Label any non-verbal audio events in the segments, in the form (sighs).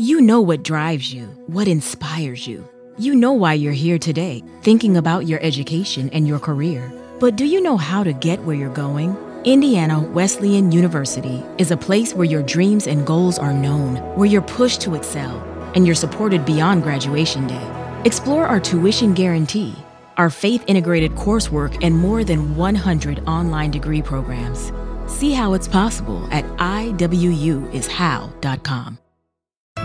You know what drives you, what inspires you. You know why you're here today, thinking about your education and your career. But do you know how to get where you're going? Indiana Wesleyan University is a place where your dreams and goals are known, where you're pushed to excel, and you're supported beyond graduation day. Explore our tuition guarantee, our faith integrated coursework, and more than 100 online degree programs. See how it's possible at iwuishow.com.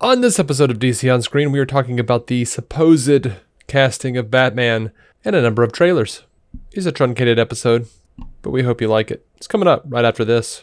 On this episode of DC On Screen, we are talking about the supposed casting of Batman and a number of trailers. It's a truncated episode, but we hope you like it. It's coming up right after this.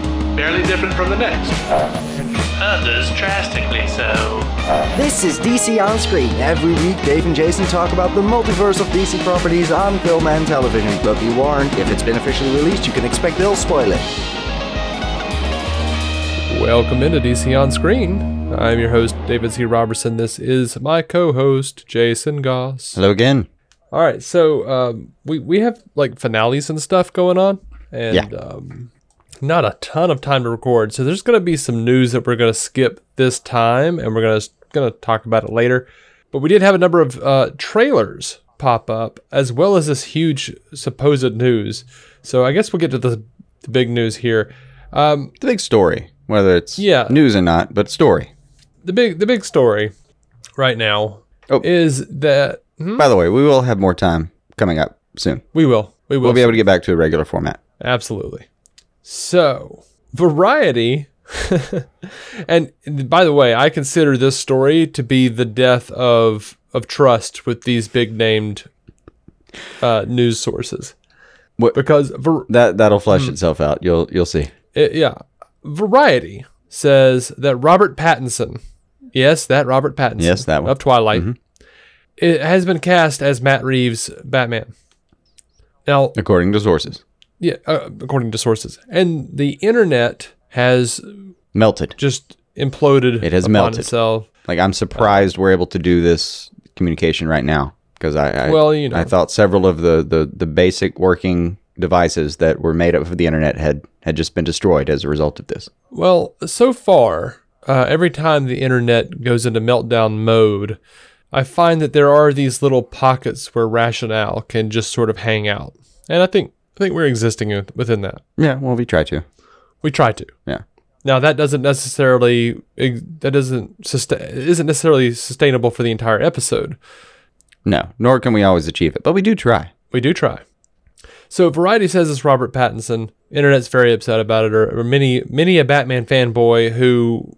barely different from the next. Others drastically so. This is DC On Screen. Every week, Dave and Jason talk about the multiverse of DC properties on film and television. But be warned, if it's been officially released, you can expect they'll spoil it. Welcome into DC On Screen. I'm your host, David C. Robertson. This is my co host, Jason Goss. Hello again. All right, so um, we, we have like finales and stuff going on, and Yeah. um, not a ton of time to record. So there's going to be some news that we're going to skip this time, and we're going to going to talk about it later. But we did have a number of uh, trailers pop up, as well as this huge supposed news. So I guess we'll get to the, the big news here. Um, The big story, whether it's Yeah. news or not, but story. the big the big story right now Oh. is that hmm? By the way, we will have more time coming up soon. we will we will We'll be able to get back to a regular format. Absolutely. So, Variety, (laughs) and by the way, I consider this story to be the death of of trust with these big named uh, news sources. What- Because, Var- That that'll flesh Hmm. itself out. You'll you'll see. it- yeah, Variety says that Robert Pattinson, yes, that Robert Pattinson, Yes, that one. Mm-hmm. of Twilight, it has been cast as Matt Reeves' Batman. Now, According to sources. Yeah, uh, according to sources, and the internet has Melted. just imploded. It has melted. itself. Like I'm surprised we're able to do this communication right now because I, I Well, you know. I thought several of the, the the basic working devices that were made up of the internet had had just been destroyed as a result of this. Well, so far, uh, every time the internet goes into meltdown mode, I find that there are these little pockets where rationale can just sort of hang out, and I think I think we're existing within that. Yeah, well, we try to. We try to. Yeah. Now that doesn't necessarily that doesn't sustain isn't necessarily sustainable for the entire episode. No, nor can we always achieve it, but we do try. We do try. So Variety says it's Robert Pattinson. Internet's very upset about it, or, or many many a Batman fanboy who,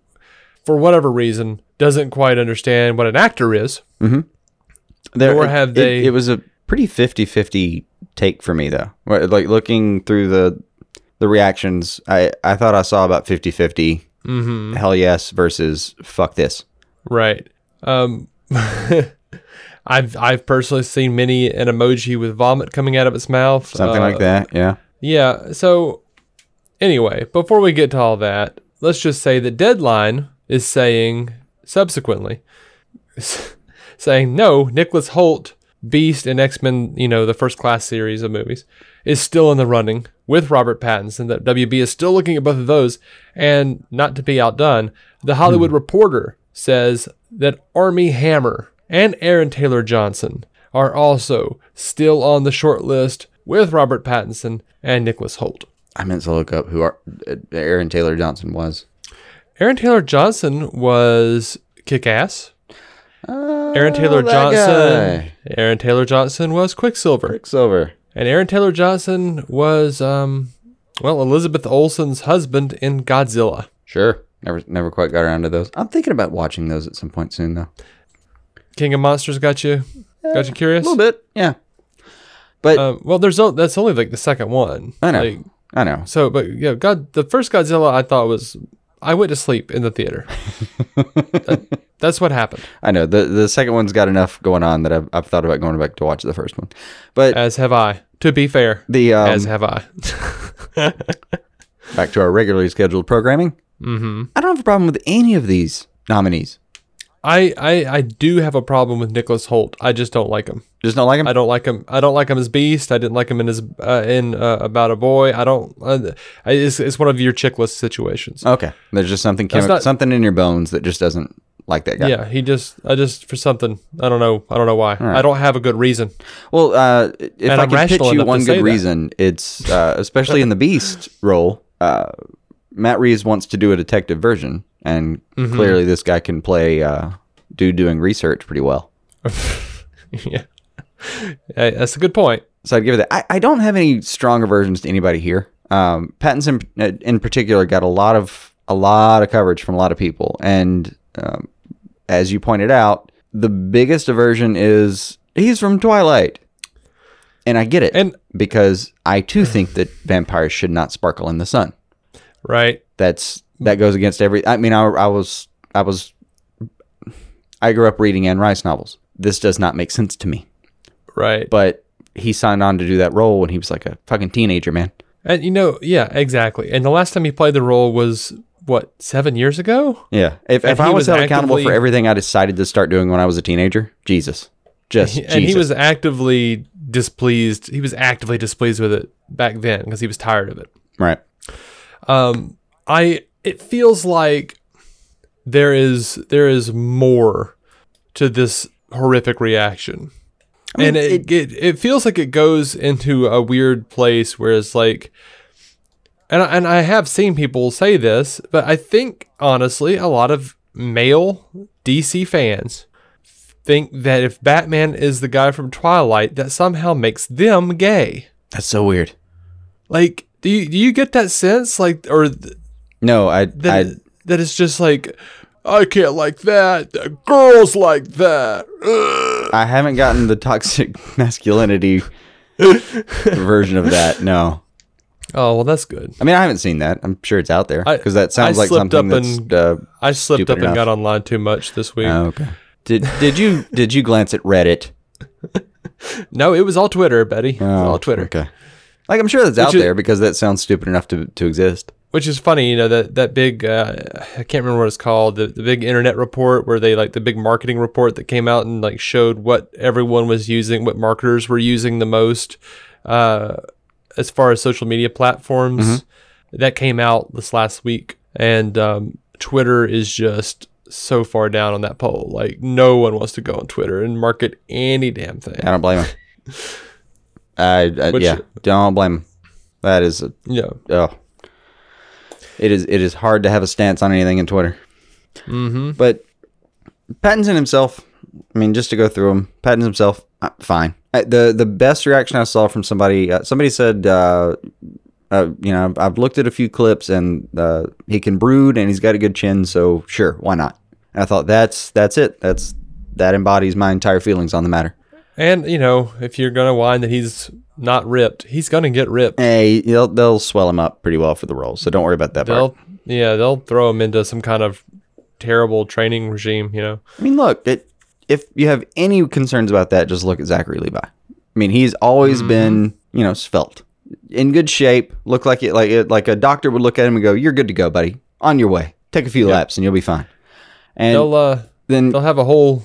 for whatever reason, doesn't quite understand what an actor is. Mm-hmm. There, Nor have it- they- It, was a pretty 50-50 take for me though. Like looking through the the reactions, I I thought I saw about 50-50 Mm-hmm. hell yes versus fuck this. Right. Um, (laughs) I've I've personally seen many an emoji with vomit coming out of its mouth. Something Uh, like that. Yeah. Yeah. So anyway, before we get to all that, let's just say that Deadline is saying subsequently (laughs) saying no, Nicholas Hoult Beast and X Men, you know, the first class series of movies, is still in the running with Robert Pattinson. That WB is still looking at both of those. And not to be outdone, the Hollywood hmm. Reporter says that Armie Hammer and Aaron Taylor Johnson are also still on the short list with Robert Pattinson and Nicholas Hoult. I meant to look up who our, Aaron Taylor Johnson was. Aaron Taylor Johnson was kick ass. Aaron Taylor Oh, Johnson. guy. Aaron Taylor Johnson was Quicksilver. Quicksilver. And Aaron Taylor Johnson was, um, well, Elizabeth Olsen's husband in Godzilla. Sure. Never never quite got around to those. I'm thinking about watching those at some point soon though. King of Monsters got you, got you curious. A little bit, yeah. But Um, well, there's o- that's only like the second one. I know. Like, I know. so, but yeah, God, the first Godzilla I thought was, I went to sleep in the theater. (laughs) That- that's what happened. I know. The the second one's got enough going on that I've, I've thought about going back to watch the first one. But As have I. To be fair, the um, as have I. (laughs) back to our regularly scheduled programming. Mm-hmm. I don't have a problem with any of these nominees. I, I I do have a problem with Nicholas Hoult. I just don't like him. Just don't like them. I don't like him. I don't like him as Beast. I didn't like him in his uh, in uh, About a Boy. I don't. Uh, I, it's, it's one of your checklist situations. Okay, there's just something chemi- not- something in your bones that just doesn't like that guy. Yeah, he just I just for something I don't know I don't know why I don't have a good reason. Well, uh, if And I I'm could pitch you one good that. reason, it's uh, especially in the Beast role. Uh, Matt Reeves wants to do a detective version, and Mm-hmm. clearly this guy can play uh, dude doing research pretty well. (laughs) yeah, Hey, that's a good point. So I'd give it that. I, I don't have any strong aversions to anybody here. Um, Pattinson uh, in particular got a lot of a lot of coverage from a lot of people, and um, as you pointed out, the biggest aversion is he's from Twilight, and I get it, And- because I too think that vampires should not sparkle in the sun. Right. That's that goes against every. I mean, I, I was I was I grew up reading Anne Rice novels. This does not make sense to me, Right. but he signed on to do that role when he was like a fucking teenager, man. And you know, yeah, exactly. And the last time he played the role was what seven years ago. Yeah. If, if I was was held accountable for everything I decided to start doing when I was a teenager, Jesus. Just (laughs) and he Jesus. was actively displeased. He was actively displeased with it back then because he was tired of it. right. Um, I it feels like there is there is more to this horrific reaction, and it, it it feels like it goes into a weird place where it's like, and I- and I have seen people say this, but I think honestly a lot of male DC fans think that if Batman is the guy from Twilight, that somehow makes them gay. That's so weird. Like, do you do you get that sense? Like, or th- No, I that I that it's just like I can't like that. The girls like that. Ugh. I haven't gotten the toxic (laughs) masculinity (laughs) version of that. No. Oh well, that's good. I mean, I haven't seen that. I'm sure it's out there because that sounds I like slipped something up that's and- uh, I slipped up and enough. got online too much this week. oh, okay. Did did you (laughs) did you glance at Reddit? (laughs) no, it was all Twitter, Betty. It was Oh, all Twitter. Okay. Like I'm sure that's out is- there because that sounds stupid enough to to exist. Which is funny, you know that that big uh, I can't remember what it's called the, the big internet report where they like the big marketing report that came out and like showed what everyone was using, what marketers were using the most, uh, as far as social media platforms. That came out this last week, and um, Twitter is just so far down on that poll. Like no one wants to go on Twitter and market any damn thing. I don't blame him. (laughs) I, I Which- yeah, don't blame him. That is a, Yeah. oh, it is it is hard to have a stance on anything in Twitter. Mm-hmm. But Pattinson himself, I mean, just to go through him, Pattinson himself, uh, fine. Uh, the The best reaction I saw from somebody, uh, somebody said, uh, uh, you know, I've- looked at a few clips and uh, he can brood and he's got a good chin, so sure, why not? And I thought that's that's it. That's that embodies my entire feelings on the matter. And you know, if you're gonna whine that he's not ripped, he's gonna get ripped. Hey, they'll they'll swell him up pretty well for the role, so don't worry about that part. They'll yeah, they'll throw him into some kind of terrible training regime, you know. I mean, look, it, if you have any concerns about that, just look at Zachary Levi. I mean, he's always Mm-hmm. been, you know, svelte, in good shape. Look like it, like it, like a doctor would look at him and go, "You're good to go, buddy. On your way. Take a few laps and you'll be fine." And They'll uh then they'll have a whole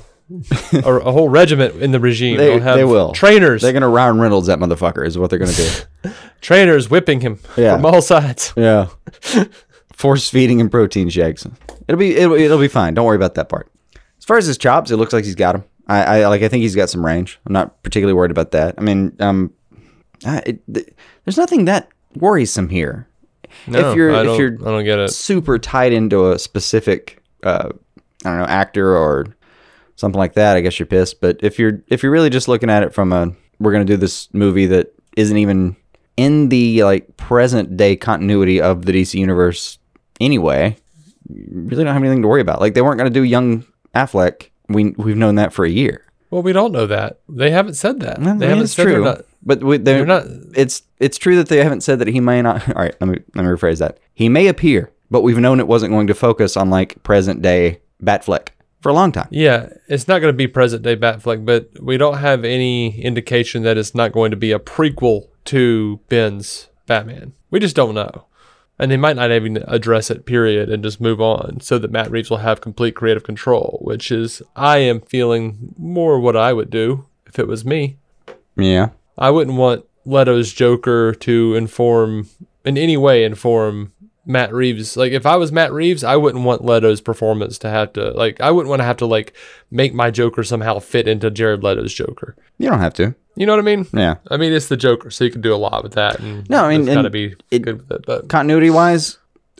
a, a whole regiment in the regime. They- They'll have they will. trainers, They're gonna Ryan Reynolds that motherfucker is what they're gonna do. (laughs) trainers whipping him Yeah. from all sides. yeah, (laughs) force feeding and protein shakes. It'll be it'll, it'll be fine. Don't worry about that part. As far as his chops, it looks like he's got them. I, I like. I think he's got some range. I'm not particularly worried about that. I mean, um, I, it, th- there's nothing that worrisome here. No, if you're I if don't, you're I don't get it. super tied into a specific uh, I don't know actor or something like that, I guess you're pissed. But if you're if you're really just looking at it from a we're gonna do this movie that isn't even in the like present day continuity of the DC universe anyway, you really don't have anything to worry about. Like they weren't gonna do young Affleck. We we've known that for a year. Well, we don't know that. They haven't said that. Well, they I mean, haven't said true, not. but we, they're, they're not- It's it's true that they haven't said that he may not. (laughs) All right, let me let me rephrase that. He may appear, but we've known it wasn't going to focus on like present day Batfleck for a long time. Yeah, it's not going to be present day Batfleck, but we don't have any indication that it's not going to be a prequel to Ben's Batman. We just don't know. And they might not even address it, period, and just move on so that Matt Reeves will have complete creative control, which is, I am feeling more what I would do if it was me. Yeah, I wouldn't want Leto's Joker to inform, in any way, inform Matt Reeves. Like, if I was Matt Reeves, I wouldn't want Leto's performance to have to, like, I wouldn't want to have to, like, make my Joker somehow fit into Jared Leto's Joker. you don't have to. You know what I mean? Yeah, I mean, it's the Joker, so you can do a lot with that. And No, I mean, it's got to be it- good with it. But continuity wise,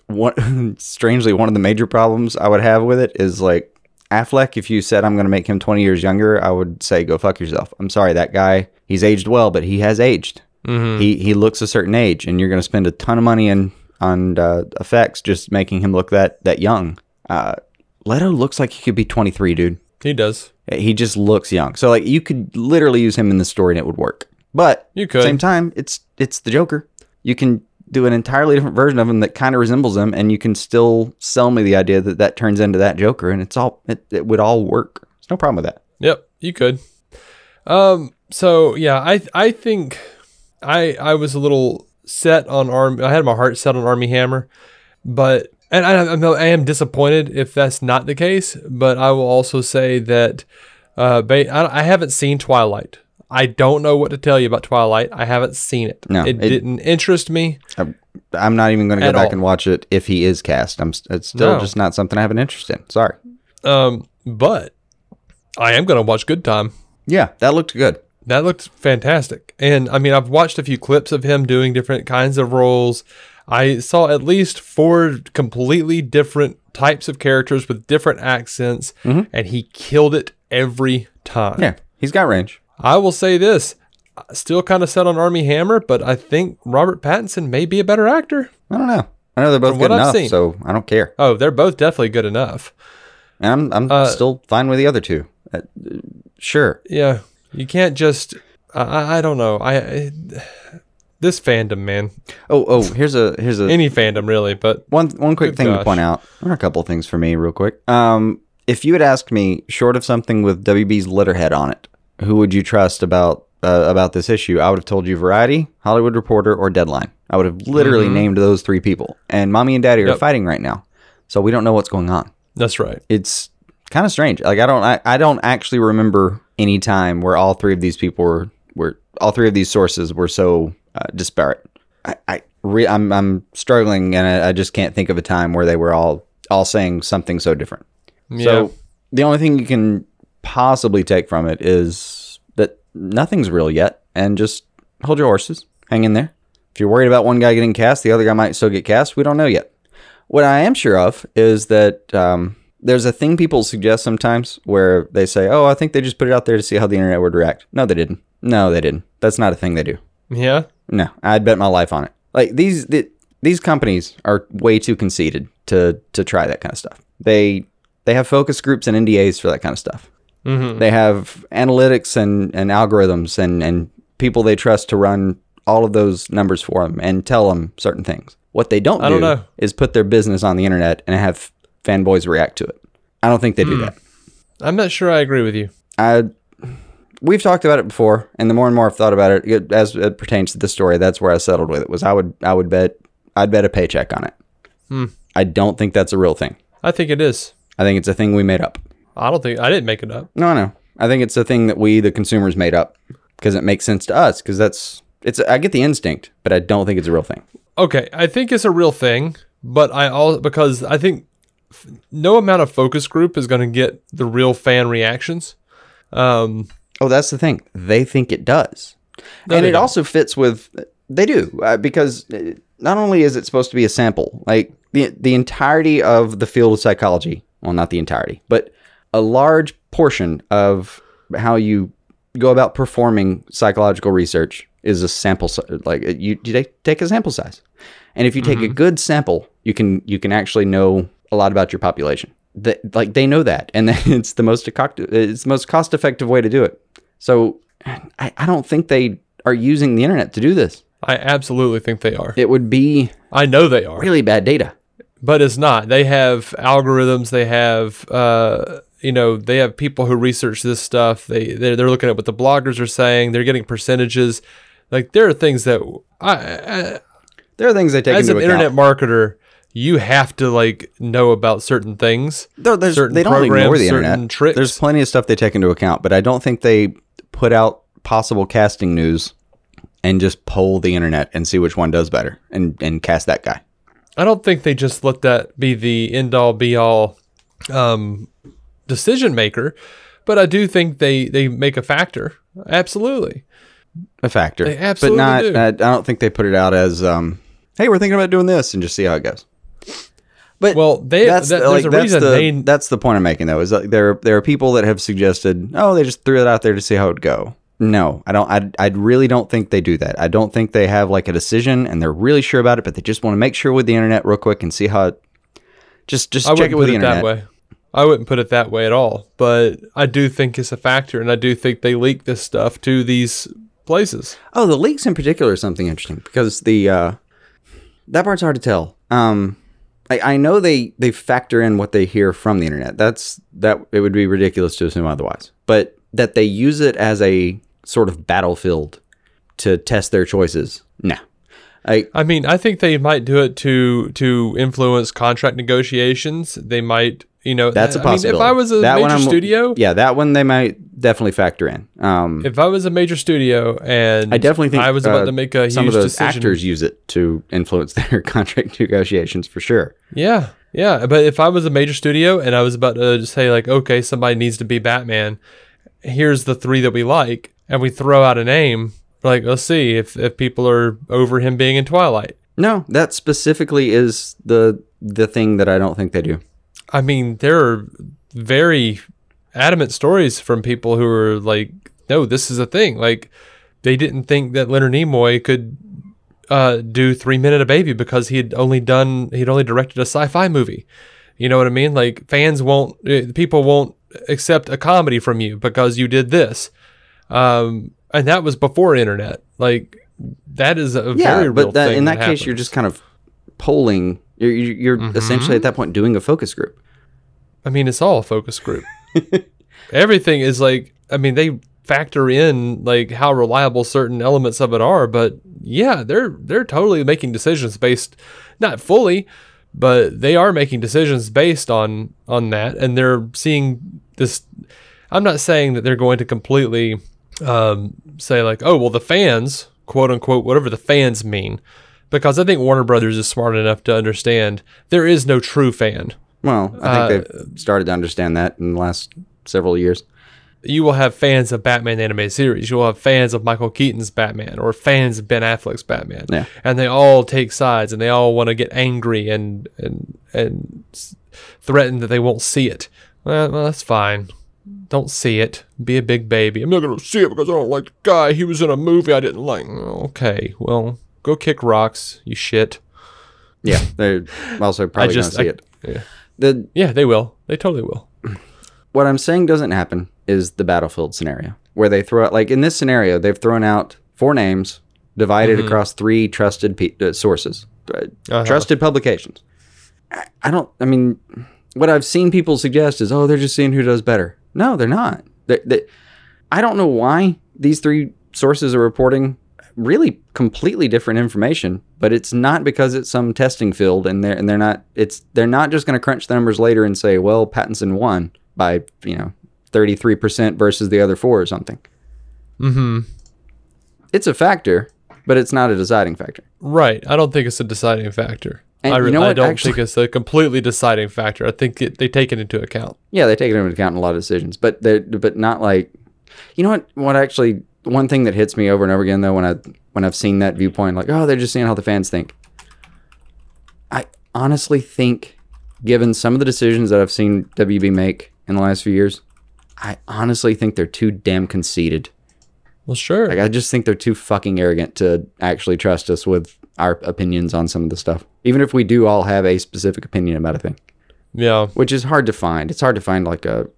what (laughs) strangely one of the major problems I would have with it is like Affleck. If you said I'm going to make him 20 years younger, I would say go fuck yourself. I'm sorry, that guy. He's aged well, but he has aged. Mm-hmm. He he looks a certain age, and you're going to spend a ton of money in on uh, effects just making him look that that young. Uh, Leto looks like he could be 23, dude. he does. He just looks young. So like you could literally use him in the story and it would work. But You at could. the same time, it's it's the Joker. You can do an entirely different version of him that kind of resembles him, and you can still sell me the idea that that turns into that Joker, and it's all it, it would all work. There's no problem with that. Yep, you could. Um. So yeah, I I think I I was a little set on arm. I had my heart set on Armie Hammer, but and I I'm- I am disappointed if that's not the case. But I will also say that uh, I, I haven't seen Twilight. I don't know what to tell you about Twilight. I haven't seen it. No, it, it- didn't interest me. I'm not even going to go back all. and watch it if he is cast. I'm it's still No. just not something I have an interest in. Sorry. Um, but I am gonna watch Good Time. Yeah, that looked good. That looked fantastic. And I mean, I've watched a few clips of him doing different kinds of roles. I saw at least four completely different types of characters with different accents, and he killed it every time. Yeah, he's got range. I will say this still kind of set on Armie Hammer, but I think Robert Pattinson may be a better actor. I don't know. I know they're both From good enough, so I don't care. Oh, they're both definitely good enough. And I'm I'm Uh, still fine with the other two. Uh, sure. Yeah, you can't just. I, I- don't know. I, I this fandom, man. Oh oh, here's a here's a Any fandom, really. But One one quick thing to point out. There are a couple things for me, real quick. Um, if you had asked me, short of something with WB's letterhead on it, who would you trust about uh, about this issue? I would have told you Variety, Hollywood Reporter, or Deadline. I would have literally named those three people. And Mommy and Daddy are Mm-hmm. Yep. fighting right now, so we don't know what's going on. that's right. It's kind of strange. Like I don't I, I don't actually remember any time where all three of these people were were all three of these sources were so uh, disparate. I, I re, I'm I'm struggling and I, I just can't think of a time where they were all all saying something so different. Yeah. So the only thing you can possibly take from it is that nothing's real yet, and just hold your horses, hang in there. If you're worried about one guy getting cast, the other guy might still get cast. We don't know yet. What I am sure of is that um, there's a thing people suggest sometimes where they say, "Oh, I think they just put it out there to see how the internet would react." No, they didn't. No, they didn't. That's not a thing they do. yeah. No, I'd bet my life on it. Like these the, these companies are way too conceited to to try that kind of stuff. They they have focus groups and NDAs for that kind of stuff. Mm-hmm. They have analytics and, and algorithms and, and people they trust to run all of those numbers for them and tell them certain things. What they don't I do don't know. is put their business on the internet and have fanboys react to it. I don't think they do that. I'm not sure I agree with you. I we've talked about it before, and the more and more I've thought about it, it as it pertains to this story, that's where I settled with it. Was I would I would bet I'd bet a paycheck on it. Hmm. I don't think that's a real thing. I think it is. I think it's a thing we made up. I don't think I didn't make it up. No, no. I think it's a thing that we, the consumers, made up because it makes sense to us. Because that's it's. I get the instinct, but I don't think it's a real thing. Okay, I think it's a real thing, but I all because I think no amount of focus group is going to get the real fan reactions. Um, Oh, that's the thing. They think it does, No, and it don't. also fits with. They do uh, because uh, not only is it supposed to be a sample, like the the entirety of the field of psychology. Well, not the entirety, but a large portion of how you go about performing psychological research is a sample. Like you, you take- take a sample size, and if you take a good sample, you can you can actually know a lot about your population. That like they know that, and (laughs) then it's the most it's the most cost effective way to do it. So I, I don't think they are using the internet to do this. I absolutely think they are. It would be I know they are. really bad data. but it's not. They have algorithms. They have, uh, you know, they have people who research this stuff. They they're, they're looking at what the bloggers are saying. They're getting percentages. Like there are things that I, I There are things they take as an into internet marketer, you have to like know about certain things. Certain they don't ignore the certain internet. tricks. There's plenty of stuff they take into account, but I don't think they put out possible casting news and just poll the internet and see which one does better and, and cast that guy. I don't think they just let that be the end all be all um, decision maker, but I do think they they make a factor. Absolutely. A factor. They absolutely but not, do. I I don't think they put it out as, um, hey, we're thinking about doing this and just see how it goes. But Well, they- that's that- a that's reason the, they- that's the point I'm making though is that there there are people that have suggested oh they just threw it out there to see how it would go. No, I don't. I, I really don't think they do that. I don't think they have like a decision and they're really sure about it, but they just want to make sure with the internet real quick and see how it. Just just I check wouldn't it with put the it internet. that way. I wouldn't put it that way at all. But I do think it's a factor, and I do think they leak this stuff to these places. Oh, the leaks in particular is something interesting because the uh, that part's hard to tell. Um, I, I know they they factor in what they hear from the internet. That's that it would be ridiculous to assume otherwise. But that they use it as a sort of battlefield to test their choices. No, I I mean, I think they might do it to to influence contract negotiations. They might, you know, that's a I mean, possibility. if I was a That major studio, yeah, that one they might definitely factor in. Um, if I was a major studio, and I definitely think I was about uh, to make a some huge of those decision. actors use it to influence (laughs) their contract negotiations for sure. Yeah, yeah. But if I was a major studio and I was about to say like, okay, somebody needs to be Batman. Here's the three that we like, and we throw out a name. Like, let's see if if people are over him being in Twilight. No, that specifically is the the thing that I don't think they do. I mean, there are very adamant stories from people who are like, no, this is a thing. Like, they didn't think that Leonard Nimoy could uh, do Three Men and a Baby because he had only done, he'd only directed a sci-fi movie. You know what I mean? Like, fans won't, uh, people won't accept a comedy from you because you did this. Um, and that was before internet. Like, that is a Yeah, very real but that, in that, case, happens. you're just kind of polling. You're you're, you're essentially at that point doing a focus group. I mean, it's all a focus group. (laughs) Everything is like, I mean, they factor in like how reliable certain elements of it are, but yeah, they're they're totally making decisions based, not fully, but they are making decisions based on on that, and they're seeing this. I'm not saying that they're going to completely um, say like, oh, well, the fans, quote unquote, whatever the fans mean, because I think Warner Brothers is smart enough to understand there is no true fan. Well, I Uh, think they've started to understand that in the last several years. you will have fans of Batman animated series. You will have fans of Michael Keaton's Batman or fans of Ben Affleck's Batman. Yeah. And they all take sides and they all want to get angry and and and threaten that they won't see it. Well, well, that's fine. Don't see it. Be a big baby. I'm not going to see it because I don't like the guy. He was in a movie I didn't like. Okay. Well, go kick rocks, you shit. Yeah, they're also (laughs) probably just- see I- it. Yeah. The Yeah, they will. They totally will. (clears throat) what I'm saying doesn't happen is the battlefield scenario where they throw out like in this scenario they've thrown out four names divided across three trusted pe- uh, sources, uh, Uh-huh. trusted publications. I, I don't. I mean, what I've seen people suggest is, oh, they're just seeing who does better. No, they're not. They, they, I don't know why these three sources are reporting really completely different information, but it's not because it's some testing field and they're and they're not. It's they're not just going to crunch the numbers later and say, well, Pattinson won by you know thirty three percent versus the other four or something. Mm-hmm. It's a factor, but it's not a deciding factor. Right. I don't think it's a deciding factor. And I, you know I don't actually- think it's a completely deciding factor. I think it, they take it into account. Yeah, they take it into account in a lot of decisions, but they but not like you know what what actually one thing that hits me over and over again though when I when I've seen that viewpoint like oh they're just seeing how the fans think. I honestly think given some of the decisions that I've seen WB make in the last few years, I honestly think they're too damn conceited. Well, sure. Like I just think they're too fucking arrogant to actually trust us with our opinions on some of the stuff. Even if we do all have a specific opinion about a thing yeah. which is hard to find. It's hard to find like a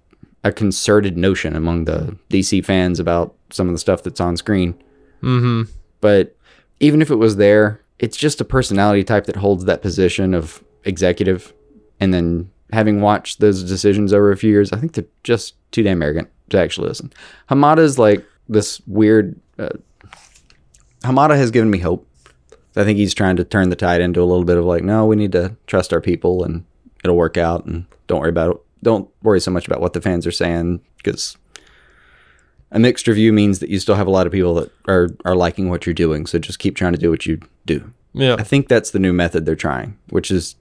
a concerted notion among the DC fans about some of the stuff that's on screen. Mm-hmm. But even if it was there, it's just a personality type that holds that position of executive. And then having watched those decisions over a few years, I think they're just too damn arrogant to actually listen. Hamada's like this weird. Uh, Hamada has given me hope. I think he's trying to turn the tide into a little bit of like, no, we need to trust our people and it'll work out and don't worry about it. Don't worry so much about what the fans are saying because a mixed review means that you still have a lot of people that are, are liking what you're doing. So just keep trying to do what you do. Yeah. I think that's the new method they're trying, which is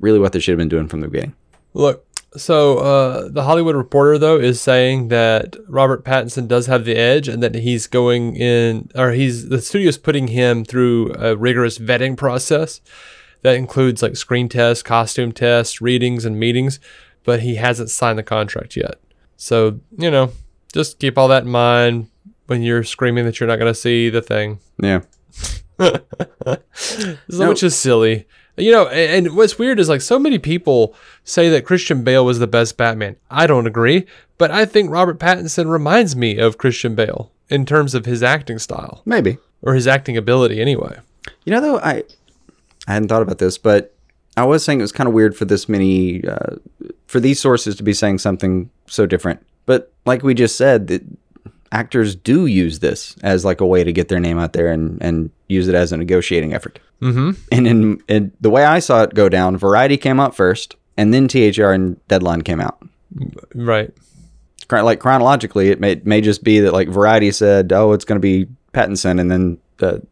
really what they should have been doing from the beginning. Look, so uh, the Hollywood Reporter though is saying that Robert Pattinson does have the edge, and that he's going in, or he's the studio's putting him through a rigorous vetting process that includes like screen tests, costume tests, readings, and meetings. But he hasn't signed the contract yet. So you know, just keep all that in mind when you're screaming that you're not going to see the thing. Yeah. (laughs) So- which is silly. You know, and, and what's weird is like so many people say that Christian Bale was the best Batman. I don't agree, but I think Robert Pattinson reminds me of Christian Bale in terms of his acting style Maybe. or his acting ability anyway. You know, though, I I hadn't thought about this, but I was saying it was kind of weird for this many, uh, for these sources to be saying something so different. But like we just said, that actors do use this as like a way to get their name out there and, and use it as a negotiating effort. Mm-hmm. And in, in the way I saw it go down, Variety came out first, and then THR and Deadline came out. Right. Like chronologically, it may may just be that like Variety said, "Oh, it's going to be Pattinson," and then the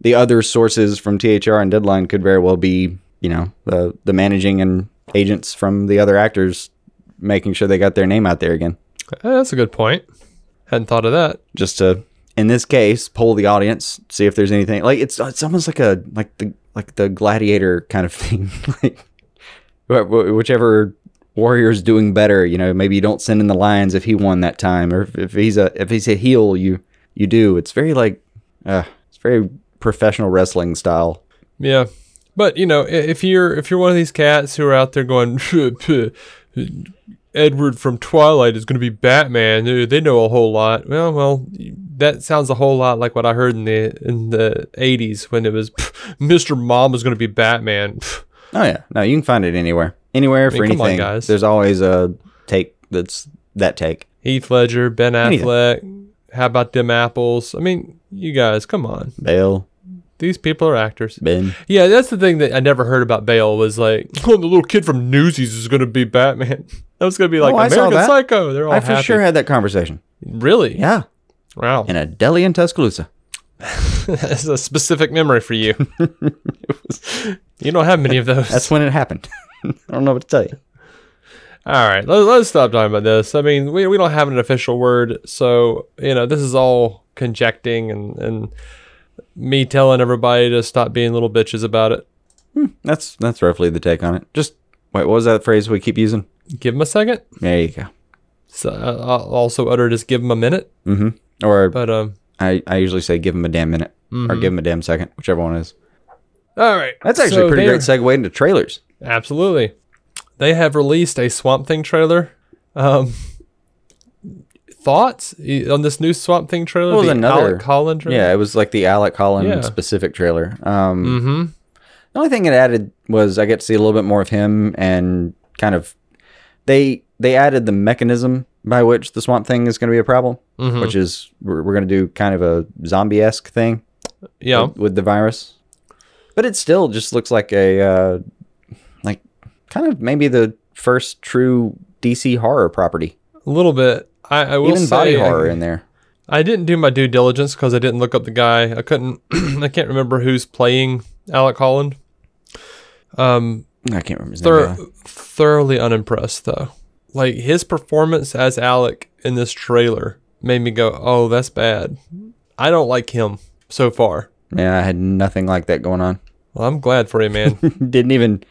the other sources from THR and Deadline could very well be, you know, the the managing and agents from the other actors making sure they got their name out there again, Uh, That's a good point. Hadn't thought of that. just to in this case poll the audience, see if there's anything like it's it's almost like a like the like the gladiator kind of (laughs) thing, like wh- wh- whichever warrior's doing better, you know, maybe you don't send in the lions if he won that time, or if, if he's a if he's a heel, you you do. It's very like, uh, it's very professional wrestling style. Yeah. But you know, i- if you're if you're one of these cats who are out there going, (laughs) Edward from Twilight is going to be Batman, they know a whole lot. Well, well, that sounds a whole lot like what I heard in the in the '80s when it was (laughs) Mr. Mom was going to be Batman. (laughs) Oh yeah, no, you can find it anywhere, anywhere for mean, on, anything. guys. There's always a take that's that take. Heath Ledger, Ben Anything. Affleck. How about them apples? I mean, you guys, come on. Bale, These people are actors. Ben. Yeah, that's the thing that I never heard about Bale was like, (laughs) oh, the little kid from Newsies is going to be Batman. (laughs) That was going to be oh, like Oh, I saw American. Psycho. They're all I for happy. sure had that conversation. really? Yeah, Wow. in a deli in Tuscaloosa. (laughs) That's a specific memory for you. you don't have many of those. That's when it happened. I don't know what to tell you. All right, let, let's stop talking about this. I mean, we, we don't have an official word, so you know this is all conjecting and and me telling everybody to stop being little bitches about it. That's that's roughly the take on it. Just wait, what was that phrase we keep using? Give him a second. There you go. So uh, I'll also utter just give him a minute. Mm-hmm. Or But um, I, I usually say give him a damn minute or give him a damn second, whichever one is. All right, That's actually So a pretty great segue into trailers. Absolutely. They have released a Swamp Thing trailer. Um, thoughts on this new Swamp Thing trailer? What was the another- Alec Holland trailer? Yeah, it was like the Alec Holland Yeah. specific trailer. Um, Mm-hmm. The only thing it added was I get to see a little bit more of him and kind of they they added the mechanism by which the swamp thing is going to be a problem, Mm-hmm. which is we're, we're going to do kind of a zombie esque thing Yeah. with, with the virus, but it still just looks like a uh, like kind of maybe the first true DC horror property. A little bit. I, I will Even say, body I- in there. I didn't do my due diligence because I didn't look up the guy. I couldn't. (clears throat) I can't remember who's playing Alec Holland. Um, I can't remember his thor- name. now. thoroughly unimpressed though. Like his performance as Alec in this trailer made me go, "Oh, that's bad." I don't like him so far. Yeah, I had nothing like that going on. Well, I'm glad for you, man. (laughs) didn't even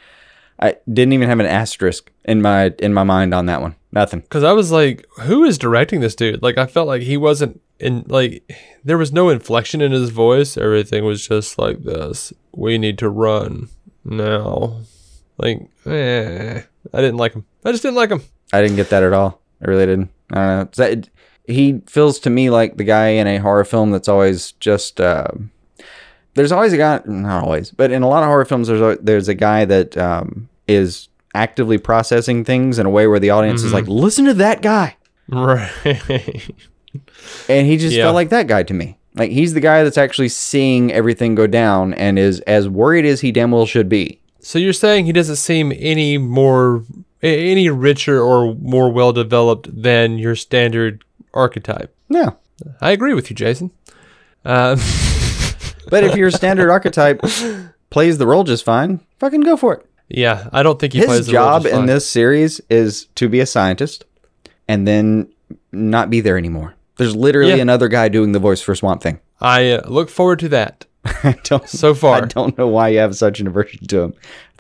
I didn't even have an asterisk in my in my mind on that one. Nothing. Because I was like, "Who is directing this dude?" Like, I felt like he wasn't in. Like, there was no inflection in his voice. Everything was just like this. We need to run now. Like, eh. I didn't like him. I just didn't like him. I didn't get that at all. I really didn't. I don't know. That- he feels to me like the guy in a horror film that's always just. Uh, there's always a guy, not always, but in a lot of horror films, there's a, there's a guy that um, is actively processing things in a way where the audience is like, listen to that guy, Right. and he just Yeah. felt like that guy to me. Like he's the guy that's actually seeing everything go down and is as worried as he damn well should be. So you're saying he doesn't seem any more, any richer or more well developed than your standard archetype. No, I agree with you, Jason. Um, (laughs) but if your standard archetype plays the role just fine, fucking go for it. Yeah, I don't think he his job in this series is to be a scientist and then not be there anymore. There's literally Yeah. another guy doing the voice for Swamp Thing. (laughs) I uh, look forward to that. I don't So far. I don't know why you have such an aversion to him.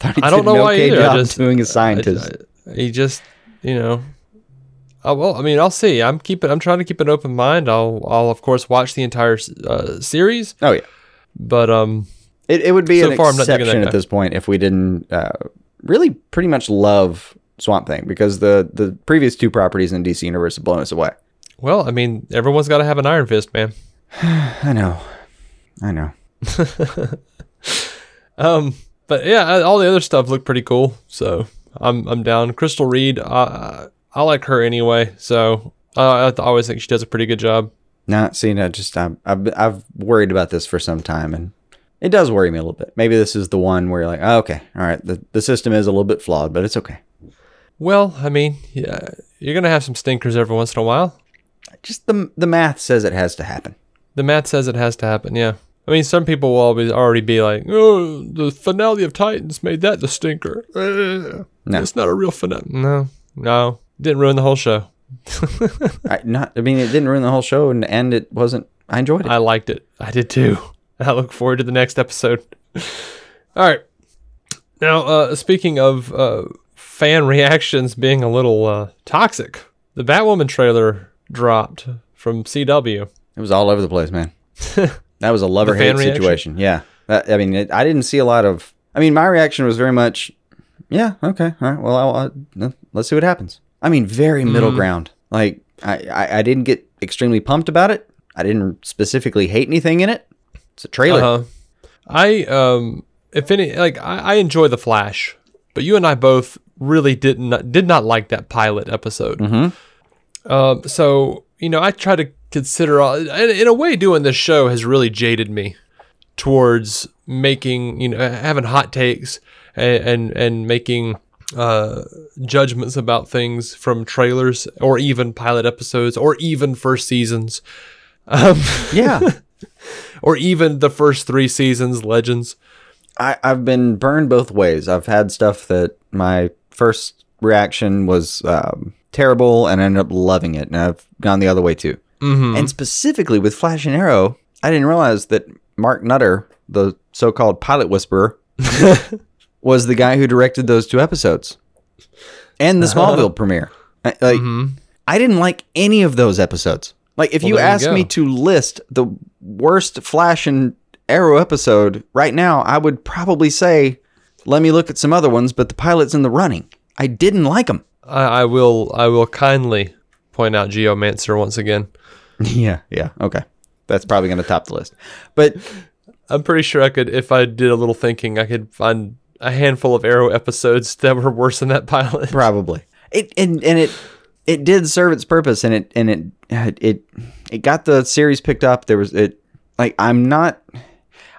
I I don't know why okay either. I job just- doing a I- scientist. I- he just, you know. Oh, well, I mean, I'll see. I'm keeping. I'm trying to keep an open mind. I'll, I'll of course watch the entire uh, series, oh yeah, but um, it, it would be So an far, I'm not digging that exception at this point if we didn't uh, really pretty much love Swamp Thing because the the previous two properties in DC universe have blown us away. well, I mean, everyone's got to have an Iron Fist, man. (sighs) I know, I know. (laughs) Um, but yeah, all the other stuff looked pretty cool. So I'm I'm down. Crystal Reed, I I like her anyway. So uh, I always think she does a pretty good job. Not seeing I just I'm, I've I've worried about this for some time, and it does worry me a little bit. Maybe this is the one where you're like, oh, okay, all right, the the system is a little bit flawed, but it's okay. Well, I mean, yeah, you're gonna have some stinkers every once in a while. Just the the math says it has to happen. The math says it has to happen. Yeah. I mean, some people will always already be like, "Oh, the finale of Titans made that the stinker." (laughs) No. It's not a real finale. No, no, didn't ruin the whole show. (laughs) I not I mean it didn't ruin the whole show, and and it wasn't. I enjoyed it. I liked it. I did too. (laughs) I look forward to the next episode. (laughs) All right. Now, uh, speaking of uh, fan (laughs) reactions being a little uh, toxic, the Batwoman trailer dropped from CW. it was all over the place, man. that was a lover hate reaction? situation. Yeah, that, I mean, it, I didn't see a lot of. I mean, my reaction was very much, yeah, okay, all right, well, I'll, I'll, let's see what happens. I mean, very middle ground. Like, I, I, I didn't get extremely pumped about it. I didn't specifically hate anything in it. It's a trailer. Uh-huh. I um, if any, like I, I enjoy the Flash, but you and I both really did not did not like that pilot episode. Mm-hmm. Um, so you know, I try to consider all. In, in a way, doing this show has really jaded me towards making you know having hot takes and and, and making uh, judgments about things from trailers or even pilot episodes or even first seasons Um, Yeah. (laughs) or even the first three seasons legends. I, I've been burned both ways. I've had stuff that my first reaction was um, terrible and I ended up loving it, and I've gone the other way too. Mm-hmm. And specifically with Flash and Arrow, I didn't realize that Mark Nutter, the so-called pilot whisperer, (laughs) was the guy who directed those two episodes and the Smallville premiere. I, like, I didn't like any of those episodes. Like, if you there you me to list the worst Flash and Arrow episode right now, I would probably say, let me look at some other ones, but the pilot's in the running. I didn't like them. I, I will I will kindly point out Geomancer once again. (laughs) Yeah, yeah, okay. That's probably going to top the list. But (laughs) I'm pretty sure I could, if I did a little thinking, I could find a handful of Arrow episodes (laughs) that were worse than that pilot. probably it and, and it it did serve its purpose and it and it it it got the series picked up there was it like i'm not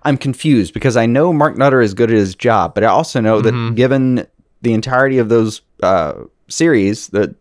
i'm confused because i know mark nutter is good at his job but i also know that given the entirety of those uh series that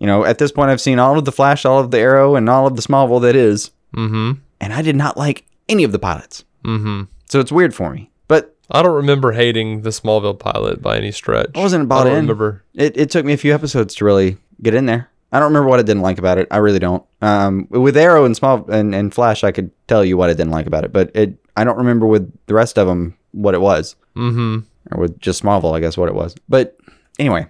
You know, at this point, I've seen all of the Flash, all of the Arrow, and all of the Smallville that is, Mm-hmm. and I did not like any of the pilots. Mm-hmm. So it's weird for me. But I don't remember hating the Smallville pilot by any stretch. I wasn't bought I don't in. remember. It, it took me a few episodes to really get in there. I don't remember what I didn't like about it. I really don't. Um, with Arrow and Small and, and Flash, I could tell you what I didn't like about it, but it I don't remember with the rest of them what it was, Mm-hmm. or with just Smallville, I guess what it was. But anyway,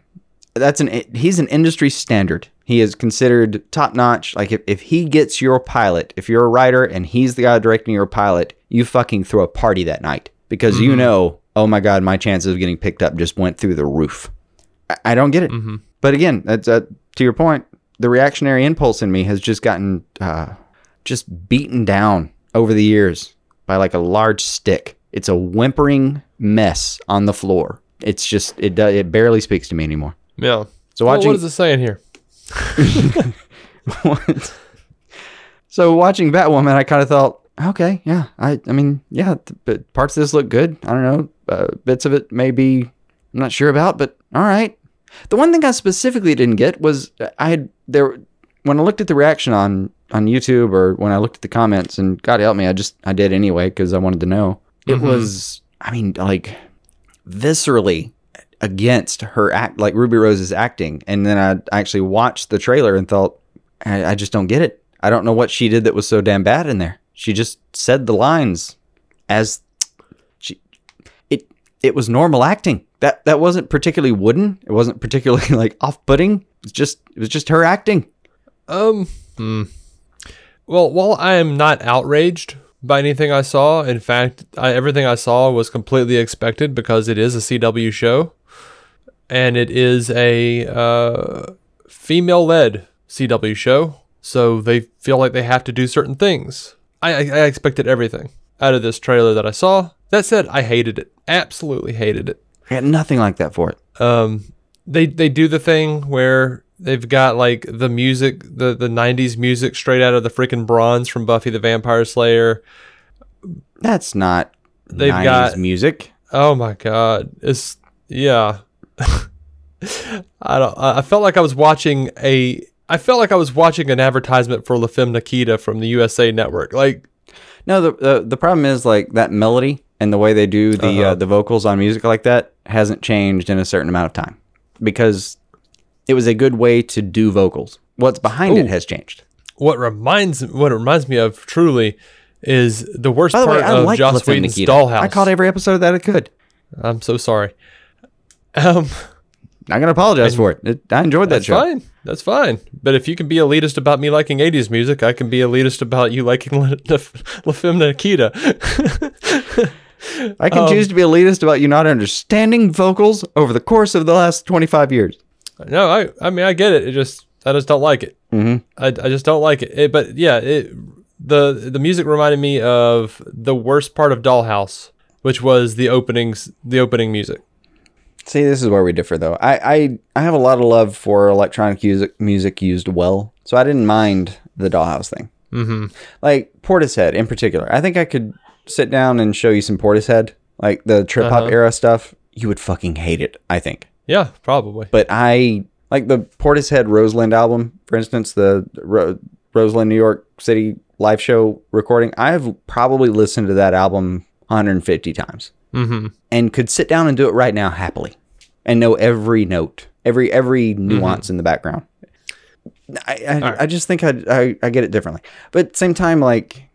that's an he's an industry standard. He is considered top notch. Like if, if he gets your pilot, if you're a writer and he's the guy directing your pilot, you fucking throw a party that night because you know, oh my god, my chances of getting picked up just went through the roof. I, don't get it. But again, that's uh, to your point. The reactionary impulse in me has just gotten uh, just beaten down over the years by like a large stick. It's a whimpering mess on the floor. It's just it do- it barely speaks to me anymore. Yeah. So Well, watching what is it saying here? (laughs) so watching Batwoman, I kind of thought, okay, yeah, I I mean, yeah, but parts of this look good. I don't know, uh, bits of it maybe I'm not sure about, but all right. The one thing I specifically didn't get was uh, I had there when I looked at the reaction on on YouTube or when I looked at the comments, and God help me, I just I did anyway because I wanted to know. It mm-hmm. was, I mean, like viscerally against her act, like Ruby Rose's acting, and then I actually watched the trailer and thought, I, I just don't get it. I don't know what she did that was so damn bad in there. She just said the lines as it was normal acting. That that wasn't particularly wooden. It wasn't particularly (laughs) like off-putting. It's just it was just her acting. Um. hmm. Well, while I am not outraged by anything I saw, in fact, I, everything I saw was completely expected because it is a CW show, and it is a uh, female-led CW show. So they feel like they have to do certain things. I, I, I expected everything out of this trailer that I saw. That said, I hated it. Absolutely hated it I got nothing like that for it. um they they do the thing where they've got like the music the the 90s music straight out of the freaking bronze from Buffy the Vampire Slayer. That's not They've 90s got- music. Oh my god. It's yeah. (laughs) I don't I felt like I was watching a I felt like I was watching an advertisement for La Femme Nikita from the USA network. Like No, the, the the problem is like that melody and the way they do the uh Uh-huh. the vocals on music like that hasn't changed in a certain amount of time because it was a good way to do vocals. What's behind it has changed. what reminds what it reminds me of truly is the worst the part way, of like Joss Whedon's Nikita. Dollhouse. I caught every episode that I could. I'm so sorry. Um Not gonna apologize for it. it. I enjoyed that That's show. fine. That's fine. But if you can be elitist about me liking 80s music, I can be elitist about you liking (laughs) La, La, La Femme Nikita. (laughs) (laughs) I can choose to be elitist about you not understanding vocals over the course of the last 25 years. no, I I mean I get it. It just I just don't like it. Mm-hmm. I, I just don't like it. It- But yeah, it the the music reminded me of the worst part of Dollhouse, which was the openings the opening music. See, this is where we differ, though. I, I, I have a lot of love for electronic music, music used well, so I didn't mind the Dollhouse thing. Mm-hmm. Like Portishead in particular. I think I could sit down and show you some Portishead, like the trip hop uh-huh. era stuff. You would fucking hate it, I think. Yeah, probably. But I like the Portishead Roseland album, for instance, the Ro- Roseland, New York City live show recording. I've probably listened to that album 150 times mm-hmm. and could sit down and do it right now happily and know every note, every every mm-hmm. nuance in the background. I I, I just think I, I I get it differently, but at the same time, like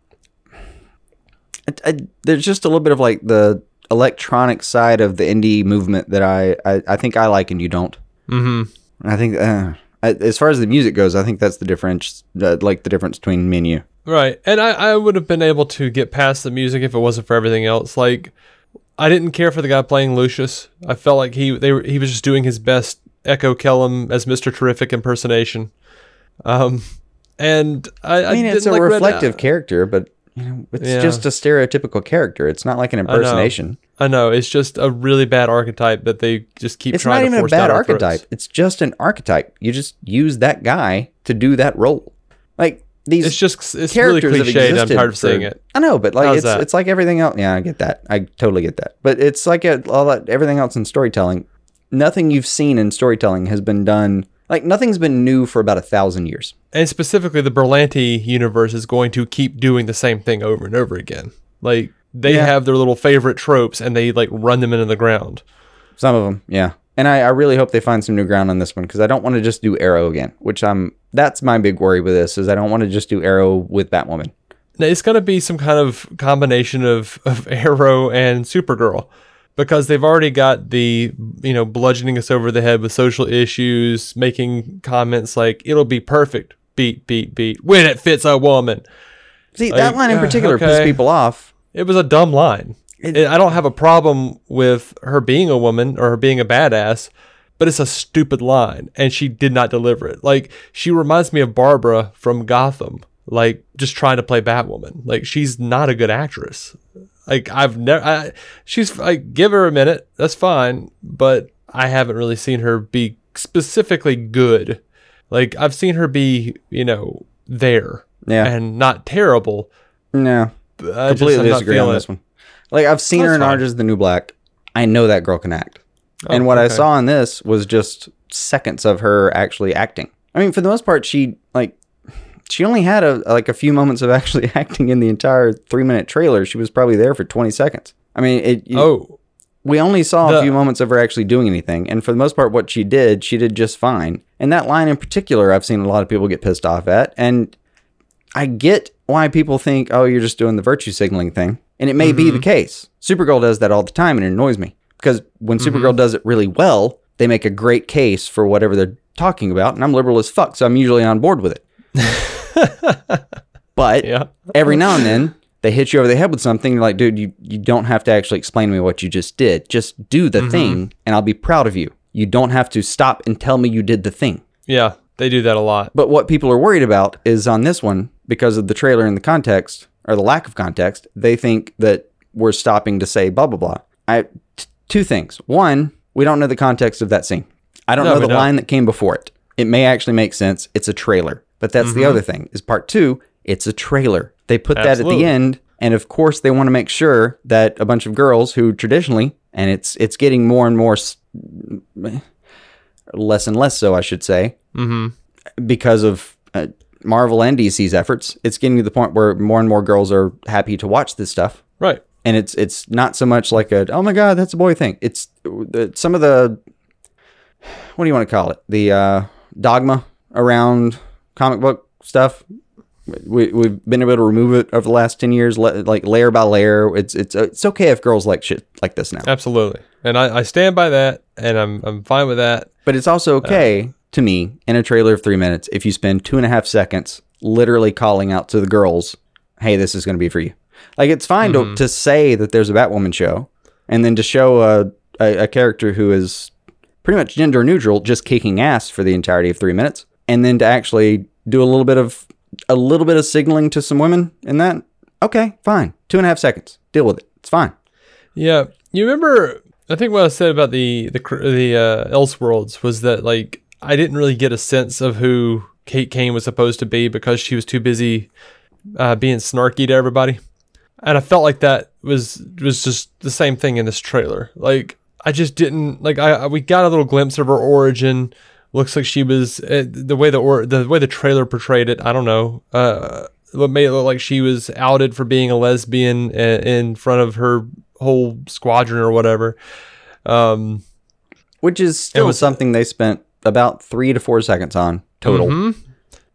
I, I, there's just a little bit of like the electronic side of the indie movement that I I, I think I like and you don't. Mm-hmm. I think uh, as far as the music goes, I think that's the difference, uh, like the difference between me and you. Right. And I, I would have been able to get past the music if it wasn't for everything else. Like I didn't care for the guy playing Lucius. I felt like he they were, he was just doing his best Echo Kellum as Mr. Terrific impersonation. Um and I, I mean, it's a like Red- reflective character, but you know, it's Yeah. just a stereotypical character. It's not like an I know. impersonation. I know it's just a really bad archetype that they just keep It's trying not to even a force bad down our archetype. throats. It's just an archetype. You just use that guy to do that role. Like these It's just it's characters have cliched. I'm tired of for- seeing it. I know, but like How's it's that? it's like everything else. Yeah, I get that. I totally get that. But it's like a, all that everything else in storytelling. Nothing you've seen in storytelling has been done Like nothing's been new for about a thousand years. And specifically, the Berlanti universe is going to keep doing the same thing over and over again. Like they Yeah. have their little favorite tropes and they like run them into the ground. Some of them, yeah. And I, I really hope they find some new ground on this one because I don't want to just do Arrow again, which I'm. That's my big worry with this is I don't want to just do Arrow with Batwoman. Now, it's going to be some kind of combination of, of (laughs) Arrow and Supergirl because they've already got the, you know, bludgeoning us over the head with social issues, making comments like, it'll be perfect, beat, beat, beat, when it fits a woman. See that line in particular okay. pissed people off. It was a dumb line. It- I don't have a problem with her being a woman or her being a badass, but it's a stupid line, and she did not deliver it. Like she reminds me of Barbara from Gotham, like just trying to play Batwoman. Like she's not a good actress. Like I've never. I, she's like give her a minute, that's fine, but I haven't really seen her be specifically good. Like I've seen her be, you know, there, Yeah. and not terrible. No, I completely I'm disagree on this one. Like I've seen her in fine. Orange is the New Black. I know that girl can act. Oh, and what I saw in this was just seconds of her actually acting. I mean, for the most part, she like she only had a like a few moments of (laughs) actually acting in the entire three minute trailer. She was probably there for twenty seconds. I mean, it. you- Oh, we only saw The- a few moments of her actually doing anything, and for the most part, what she did, she did just fine. And that line in particular, I've seen a lot of people get pissed off at, and I get why people think, "Oh, you're just doing the virtue signaling thing," and it may be the mm-hmm. case. Supergirl does that all the time, and it annoys me because when mm-hmm. Supergirl does it really well, they make a great case for whatever they're talking about, and I'm liberal as fuck, so I'm usually on board with it. (laughs) (laughs) but yeah. every now and then they hit you over the head with something. You're like, dude, you, you don't have to actually explain to me what you just did. Just do the mm-hmm. thing, and I'll be proud of you. You don't have to stop and tell me you did the thing. Yeah, they do that a lot. But what people are worried about is on this one, because of the trailer and the context, or the lack of context, they think that we're stopping to say blah, blah, blah. I, t- two things. One, we don't know the context of that scene. I don't No, know the don't. line that came before it. It may actually make sense. It's a trailer. But that's Mm-hmm. the other thing is part two, it's a trailer. They put that at the end. And of course, they want to make sure that a bunch of girls who traditionally, and it's it's getting more and more, (sighs) less and less so, I should say, Mm-hmm. because of uh, Marvel and DC's efforts, it's getting to the point where more and more girls are happy to watch this stuff. Right. And it's it's not so much like a oh my god that's a boy thing. It's uh, some of the (sighs) what do you want to call it the uh, dogma around comic book stuff. We we've been able to remove it over the last ten years, like layer by layer. It's it's it's okay if girls like shit like this now. Absolutely. And I, I stand by that, and I'm I'm fine with that. But it's also okay to me in a trailer of three minutes if you spend two and a half seconds literally calling out to the girls, hey, this is going to be for you. Like, it's fine to, mm-hmm. to say that there's a Batwoman show and then to show a, a, a character who is pretty much gender neutral, just kicking ass for the entirety of three minutes. And then to actually do a little bit of a little bit of signaling to some women in that. Okay, fine. Two and a half seconds. Deal with it. It's fine. Yeah. You remember? I think what I said about the the the uh, Elseworlds was that like I didn't really get a sense of who Kate Kane was supposed to be because she was too busy uh, being snarky to everybody, and I felt like that was was just the same thing in this trailer. Like I just didn't like I we got a little glimpse of her origin. Looks like she was uh, the way the or the way the trailer portrayed it. I don't know. Uh, what made it look like she was outed for being a lesbian uh, in front of her whole squadron or whatever. Um, Which is still was- something they spent about three to four seconds on total. mhm.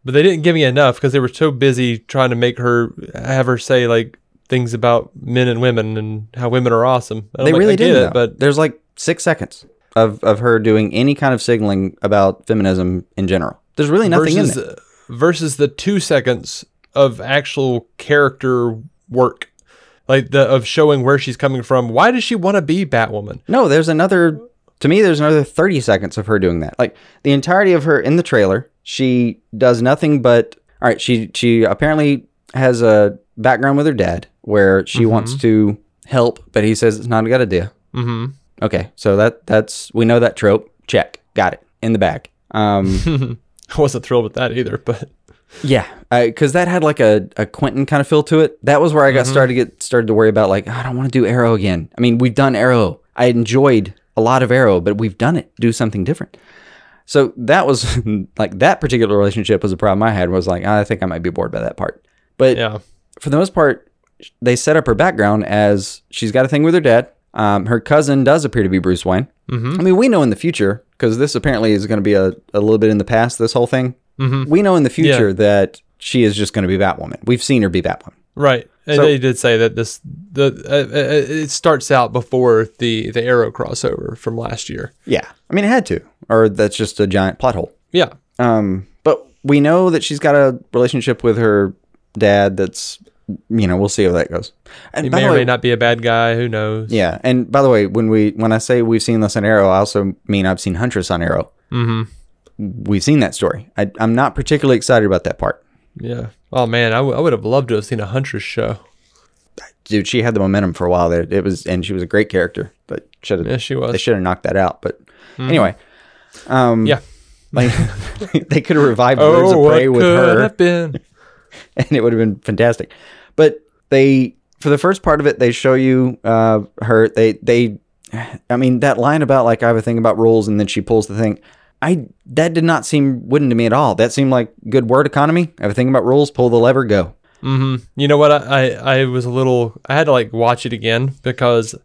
But they didn't give me enough because they were so busy trying to make her have her say like things about men and women and how women are awesome. And I'm They like, really did it, but there's like six seconds of, of her doing any kind of signaling about feminism in general. There's really nothing versus in there. versus the two seconds of actual character work, like the of showing where she's coming from. Why does she want to be Batwoman? No, there's another. To me, there's another 30 seconds of her doing that. Like the entirety of her in the trailer, she does nothing but. All right, she she apparently has a background with her dad where she wants to help, but he says it's not a good idea. Mm-hmm. Okay, so that that's we know that trope. Check, got it in the bag. Um, (laughs) I wasn't thrilled with that either, but (laughs) Yeah, because that had like a, a Quentin kind of feel to it. That was where I got started to get started to worry about like I don't want to do Arrow again. I mean, we've done Arrow. I enjoyed a lot of Arrow, but we've done it. Do something different. So that was (laughs) like that particular relationship was a problem I had. Was like I think I might be bored by that part. But Yeah. for the most part, they set up her background as she's got a thing with her dad. Um, her cousin does appear to be Bruce Wayne. Mm-hmm. I mean, we know in the future because this apparently is going to be a, a little bit in the past. This whole thing, mm-hmm. we know in the future Yeah. that she is just going to be Batwoman. We've seen her be Batwoman. Right. And So- they did say that this the uh, uh, it starts out before the the Arrow crossover from last year. Yeah, I mean, it had to, or that's just a giant plot hole. Yeah. Um, but we know that she's got a relationship with her dad. That's you know we'll see how that goes. And He may or way, may not be a bad guy. Who knows? Yeah, and by the way, when we when I say we've seen this on Arrow, I also mean I've seen Huntress on Arrow. Mm-hmm. We've seen that story. I, I'm not particularly excited about that part, Yeah. Oh man, I, w- I would have loved to have seen a Huntress show. dude. She had the momentum for a while there. It was, and she was a great character, but should have. Yeah, she was. They should have knocked that out. But anyway, um, Yeah. like (laughs) they could have revived (laughs) Birds Oh, of what Prey with could her. have been? (laughs) and it would have been fantastic. But they, for the first part of it, they show you uh, her. They, they, (sighs) I mean, that line about like I have a thing about rules, and then she pulls the thing. I that did not seem wooden to me at all. That seemed like good word economy. I have a thing about rules. Pull the lever, go. Hmm. You know what? I, I I was a little. I had to like watch it again because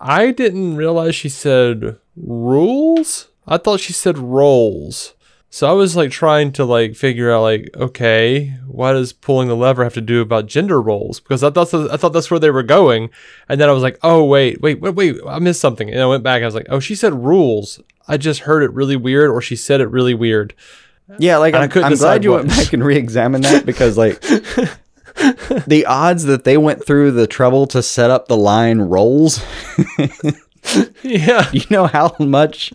I didn't realize she said rules. I thought she said rolls. So I was like trying to like figure out like okay, what does pulling the lever have to do about gender roles? Because I thought I thought that's where they were going, and then I was like, oh wait, wait, wait, wait, I missed something, and I went back. I was like, oh, she said rules. I just heard it really weird, or she said it really weird. Yeah, like I I'm, couldn't I'm glad you what. went back and re-examine that because like (laughs) the odds that they went through the trouble to set up the line rolls. (laughs) (laughs) Yeah, You know how much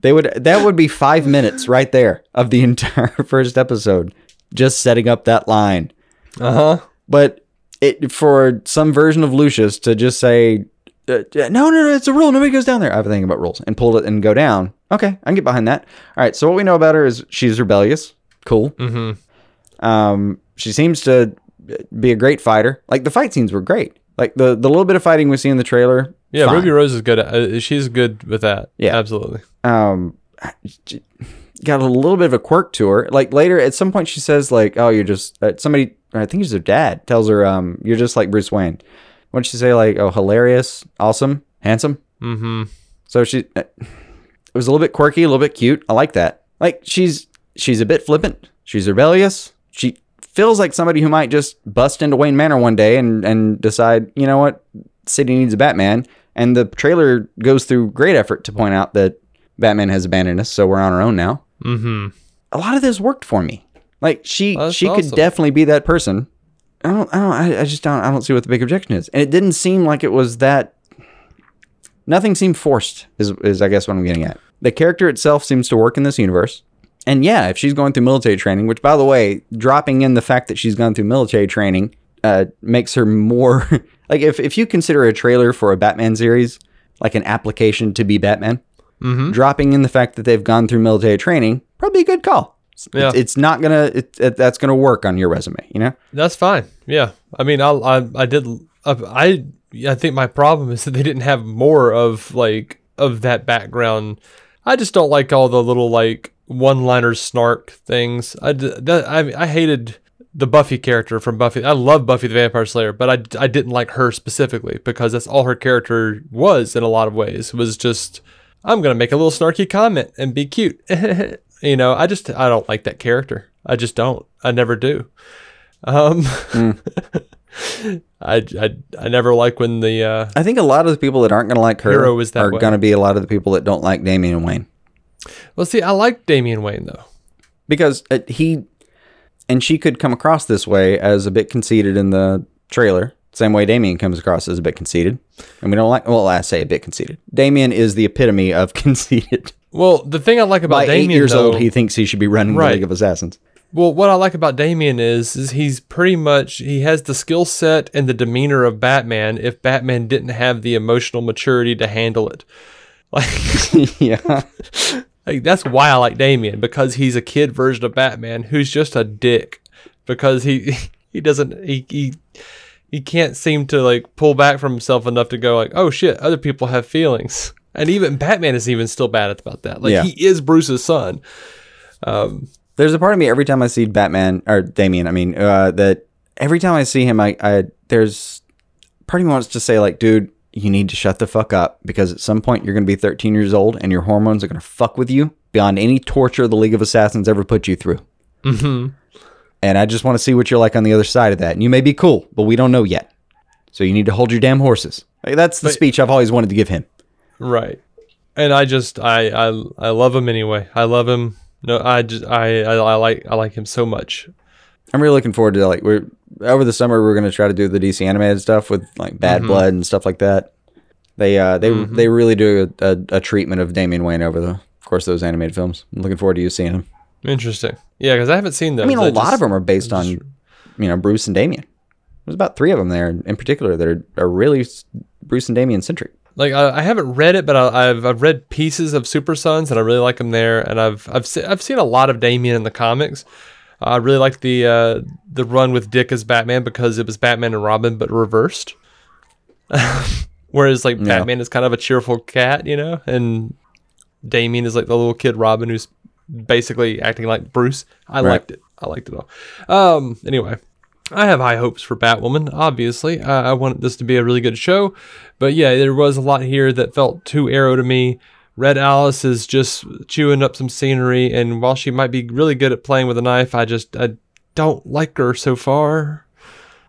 they would that would be 5 minutes right there of the (laughs) entire first episode just setting up that line. uh huh. But it for some version of Lucius to just say uh, no, no, no, it's a rule. Nobody goes down there. I have a thing about rules and pull it and go down. Okay, I can get behind that. All right. So what we know about her is she's rebellious. Cool. Mm-hmm. Um, she seems to be a great fighter. Like the fight scenes were great. Like the the little bit of fighting we see in the trailer. Yeah, fine. Ruby Rose is good. At, uh, she's good with that. Yeah. absolutely. um got a little bit of a quirk to her like later at some point she says like oh you're just uh, somebody i think it's her dad tells her um you're just like bruce wayne what did she say like oh hilarious awesome handsome Mm-hmm. so she uh, it was a little bit quirky a little bit cute i like that like she's she's a bit flippant she's rebellious she feels like somebody who might just bust into wayne manor one day and and decide you know what city needs a batman and the trailer goes through great effort to point out that batman has abandoned us so we're on our own now Mm-hmm. a lot of this worked for me. Like she That's she could definitely be that person. I don't I don't I, I just don't I don't see what the big objection is. And it didn't seem like it was that nothing seemed forced is is I guess what I'm getting at. The character itself seems to work in this universe. And yeah, if she's going through military training, which by the way, dropping in the fact that she's gone through military training uh, makes her more (laughs) like if, if you consider a trailer for a Batman series like an application to be Batman, dropping in the fact that they've gone through military training, probably a good call. Yeah. it's not gonna it, it, that's gonna work on your resume, you know. That's fine. Yeah, I mean, I I, I did. I I think my problem is that they didn't have more of like of that background. I just don't like all the little like one-liner snark things. I I I hated the Buffy character from Buffy. I love Buffy the Vampire Slayer, but I, I didn't like her specifically because that's all her character was in a lot of ways. Was just I'm gonna make a little snarky comment and be cute. (laughs) you know, I just I don't like that character. I just don't. I never do. Um, (laughs) I, I I never like when the uh, I think a lot of the people that aren't gonna like her Hero is that are gonna be a lot of the people that don't like Damian Wayne well, see, I like Damian Wayne though. because uh, he and she could come across this way as a bit conceited in the trailer. Same way Damian comes across as a bit conceited, and we don't like. Well, I say a bit conceited. Damian is the epitome of (laughs) conceited. Well, the thing I like about By Damian eight years though, old, he thinks he should be running Right. the League of Assassins. Well, what I like about Damian is, is he's pretty much he has the skill set and the demeanor of Batman. If Batman didn't have the emotional maturity to handle it, like, (laughs) yeah, (laughs) like that's why I like Damian because he's a kid version of Batman who's just a dick because he (laughs) he doesn't he he he can't seem to like pull back from himself enough to go like, oh shit, other people have feelings. And even Batman is even still bad about that. Like Yeah. he is Bruce's son. There's a part of me every time I see Batman or Damian, I mean, uh, that every time I see him, I, I there's part of me wants to say like, dude, you need to shut the fuck up because at some point you're going to be 13 years old and your hormones are going to fuck with you beyond any torture the League of Assassins ever put you through. Mm-hmm. And I just want to see what you're like on the other side of that. And you may be cool, but we don't know yet. So you need to hold your damn horses. Like, that's the speech I've always wanted to give him. Right. And I just I I I love him anyway. I love him. No, I just I I, I like I like him so much. I'm really looking forward to like we're over the summer we're gonna try to do the DC animated stuff with like Bad Blood and stuff like that. They uh they they really do a, a, a treatment of Damian Wayne over the course of those animated films. I'm looking forward to you seeing him. Interesting. Yeah, because I haven't seen those. I mean, a I lot just- of them are based on you know Bruce and Damian. There's about three of them there in particular that are, are really Bruce and Damian centric. like I, I haven't read it, but I, I've I've read pieces of Super Sons, and I really like them there. And I've I've se- I've seen a lot of Damian in the comics. I really liked the uh, the run with Dick as Batman because it was Batman and Robin, but reversed. (laughs) Whereas like Batman is kind of a cheerful cat, you know, and Damian is like the little kid Robin who's basically acting like Bruce. I liked it. I liked it all. Um, anyway, I have high hopes for Batwoman. Obviously, I, I want this to be a really good show, but yeah, there was a lot here that felt too arrow to me. Red Alice is just chewing up some scenery, and while she might be really good at playing with a knife, I just I don't like her so far.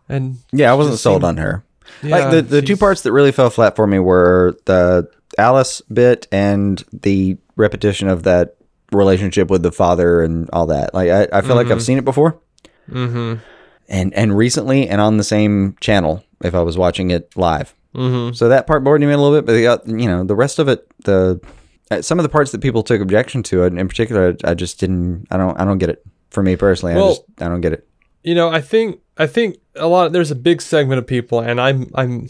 And Yeah, I wasn't sold seemed- on her. Yeah, like the, the two parts that really fell flat for me were the Alice bit and the repetition of that relationship with the father and all that. Like I, I feel like I've seen it before. Mm-hmm. And and recently and on the same channel if I was watching it live. Mm-hmm. So that part bored me a little bit, but the, oth- you know the rest of it, the uh, some of the parts that people took objection to, and in particular, I just didn't. I don't. I don't get it. For me personally, I just I don't get it. you know, I think I think a lot. There's a big segment of people, and I'm I'm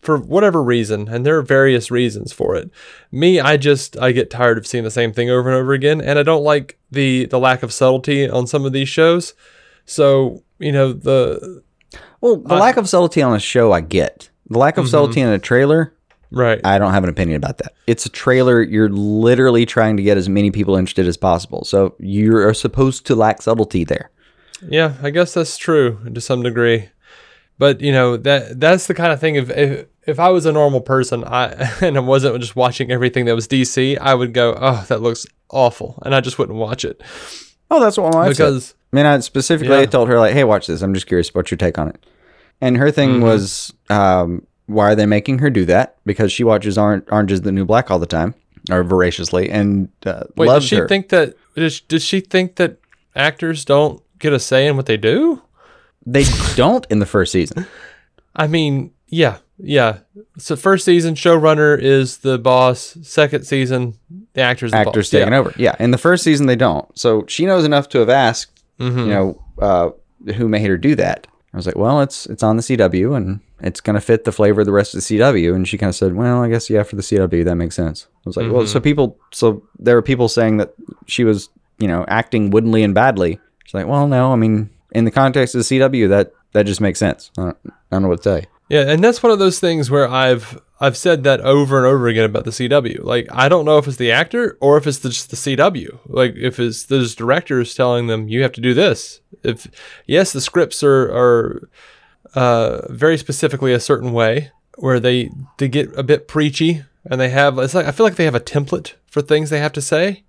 for whatever reason, and there are various reasons for it. Me, I just I get tired of seeing the same thing over and over again, and I don't like the the lack of subtlety on some of these shows. So you know the Well, the lack of subtlety on a show, I get. The lack of subtlety mm-hmm. in a trailer, right. I don't have an opinion about that. It's a trailer. You're literally trying to get as many people interested as possible. So you're supposed to lack subtlety there. Yeah, I guess that's true to some degree. But you know that that's the kind of thing. If if, if I was a normal person, I (laughs) and I wasn't just watching everything that was DC, I would go, "Oh, that looks awful," and I just wouldn't watch it Oh, that's what my wife said. because I mean, I specifically Yeah. told her like, "Hey, watch this. I'm just curious about your take on it." And her thing Mm-hmm. was, um, "Why are they making her do that?" Because she watches Orange, Orange is the New Black all the time, or voraciously, and uh, Wait, loves does she her. think that does, does she think that actors don't get a say in what they do? they don't in the first season. I mean, yeah, yeah. So first season showrunner is the boss. Second season, the actors the Actors boss. taking yeah. over. Yeah, in the first season they don't. So she knows enough to have asked, Mm-hmm. you know, uh, who made her do that. I was like, well, it's it's on the CW and it's gonna fit the flavor of the rest of the CW. And she kind of said, well, I guess yeah, for the CW that makes sense. I was like, well, Mm-hmm. so people, so there were people saying that she was, you know, acting woodenly and badly. She's like, well, no, I mean, in the context of the CW, that that just makes sense. I don't, I don't know what to tell you. Yeah, and that's one of those things where I've I've said that over and over again about the CW. Like I don't know if it's the actor or if it's the, just the CW. Like if it's those directors telling them you have to do this. If yes, the scripts are are uh, very specifically a certain way where they they get a bit preachy and they have it's like I feel like they have a template for things they have to say.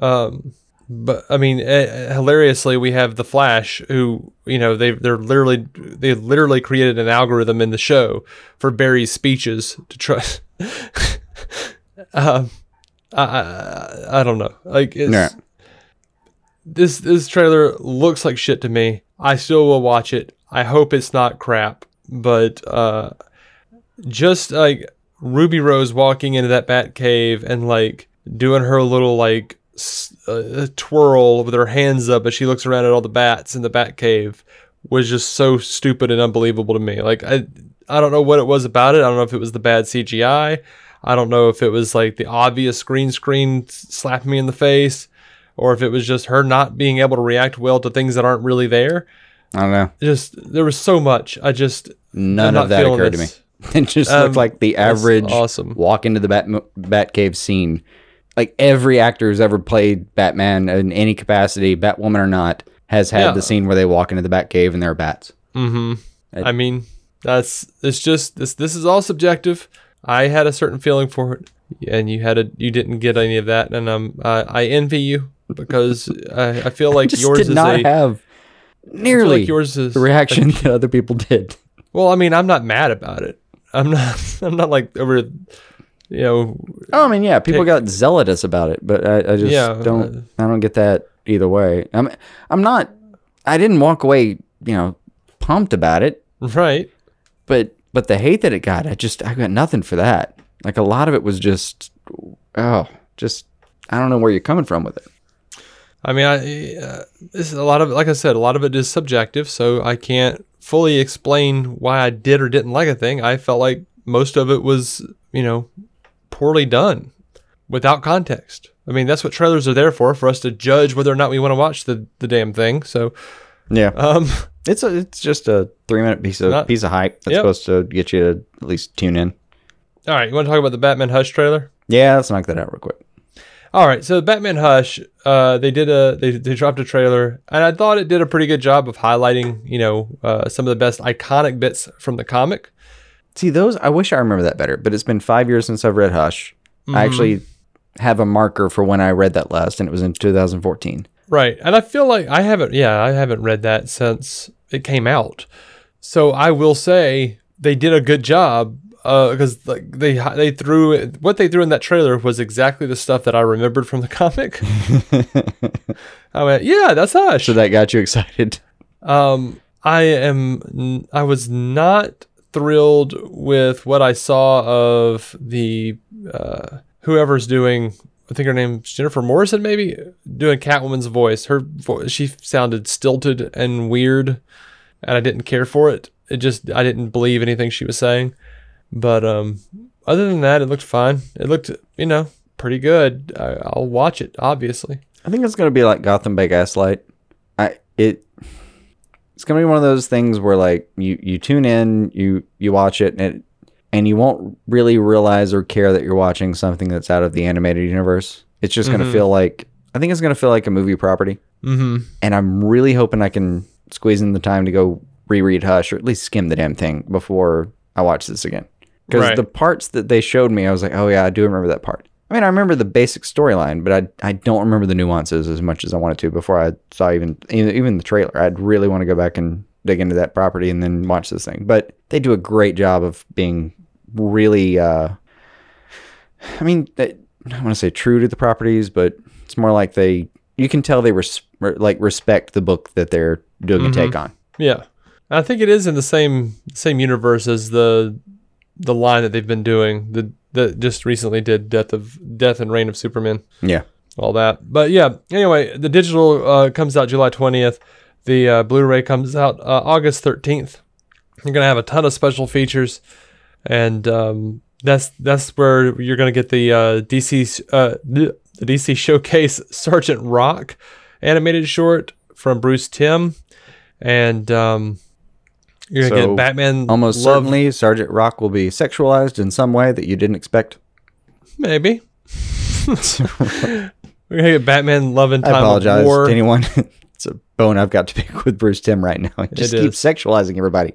Um, but I mean, eh, hilariously, we have the Flash, who you know they they're literally they literally created an algorithm in the show for Barry's speeches to try. (laughs) um, I, I I don't know. Like it's Yeah. this this trailer looks like shit to me. I still will watch it. I hope it's not crap, but uh, just like Ruby Rose walking into that bat cave and like doing her little like uh, twirl with her hands up as she looks around at all the bats in the bat cave was just so stupid and unbelievable to me. Like I I don't know what it was about it. I don't know if it was the bad CGI. I don't know if it was like the obvious green screen slapping me in the face or if it was just her not being able to react well to things that aren't really there. I don't know. Just there was so much. I just None of that occurred to me. (laughs) It just Um, looked like the average awesome. walk into the Bat Batcave scene. Like every actor who's ever played Batman in any capacity, Batwoman or not, has had Yeah. the scene where they walk into the Batcave and there are bats. I mean, that's it's just this. This is all subjective. I had a certain feeling for it, and you had a you didn't get any of that, and um, I, I envy you because I, I feel (laughs) like Just yours did is not a have nearly like yours is the reaction (laughs) (laughs) that other people did. Well, I mean, I'm not mad about it. I'm not. I'm not like over. You know, Oh, I mean, yeah, people got zealous about it, but I, I just Yeah, don't. I don't get that either way. I'm. I'm not. I didn't walk away, you know, pumped about it, right? but but the hate that it got, I just I got nothing for that. Like a lot of it was just, oh, just I don't know where you're coming from with it. I mean, I uh, this is a lot of like I said, a lot of it is subjective, so I can't fully explain why I did or didn't like a thing. I felt like most of it was, you know, poorly done without context. I mean, that's what trailers are there for, for us to judge whether or not we want to watch the, the damn thing. So, Yeah, um, it's a it's just a three minute piece of Not- piece of hype that's Yep. supposed to get you to at least tune in. all right, you want to talk about the Batman Hush trailer? Yeah, let's knock that out real quick. All right, so Batman Hush, uh, they did a they, they dropped a trailer, and I thought it did a pretty good job of highlighting, you know, uh, some of the best iconic bits from the comic. See those? I wish I remember that better, but it's been five years since I've read Hush. I actually have a marker for when I read that last, and it was in 2014. Right. And I feel like I haven't, yeah, I haven't read that since it came out. So I will say they did a good job because like they they threw what they threw in that trailer was exactly the stuff that I remembered from the (laughs) comic. I went, yeah, that's Hush. So that got you excited. Um, I am. I was not thrilled with what I saw of the uh, whoever's doing. I think her name's Jennifer Morrison, maybe doing Catwoman's voice. Her voice, she sounded stilted and weird, and I didn't care for it. It just I didn't believe anything she was saying. But um, other than that, it looked fine. It looked, you know, pretty good. I, I'll watch it, obviously. I think it's gonna be like Gotham by Gaslight. I it it's gonna be one of those things where like you you tune in, you you watch it, and it, and you won't really realize or care that you're watching something that's out of the animated universe. It's just gonna feel like I think it's gonna feel like a movie property. Mm-hmm. And I'm really hoping I can squeeze in the time to go reread Hush or at least skim the damn thing before I watch this again. Because Right. the parts that they showed me, I was like, oh yeah, I do remember that part. I mean, I remember the basic storyline, but I I don't remember the nuances as much as I wanted to before I saw even even the trailer. I'd really want to go back and dig into that property and then watch this thing. But they do a great job of being really. uh I mean, they, I want to say true to the properties, but it's more like they. You can tell they res- like respect the book that they're doing a take on. Yeah, I think it is in the same same universe as the the line that they've been doing. The that just recently did Death of Death and Reign of Superman, Yeah. all that. But yeah, anyway, the digital uh, comes out July twentieth. The uh, Blu-ray comes out uh, August thirteenth. You're gonna have a ton of special features, and um, that's that's where you're gonna get the uh, DC uh, the DC (laughs) Showcase Sergeant Rock animated short from Bruce Timm, and um, you're gonna So, get Batman. Almost Love- certainly, Sergeant Rock will be sexualized in some way that you didn't expect. maybe. (laughs) we're gonna get Batman Love and time. I apologize of War. to anyone. (laughs) it's a bone I've got to pick with Bruce Timm right now. (laughs) He just It keeps sexualizing everybody.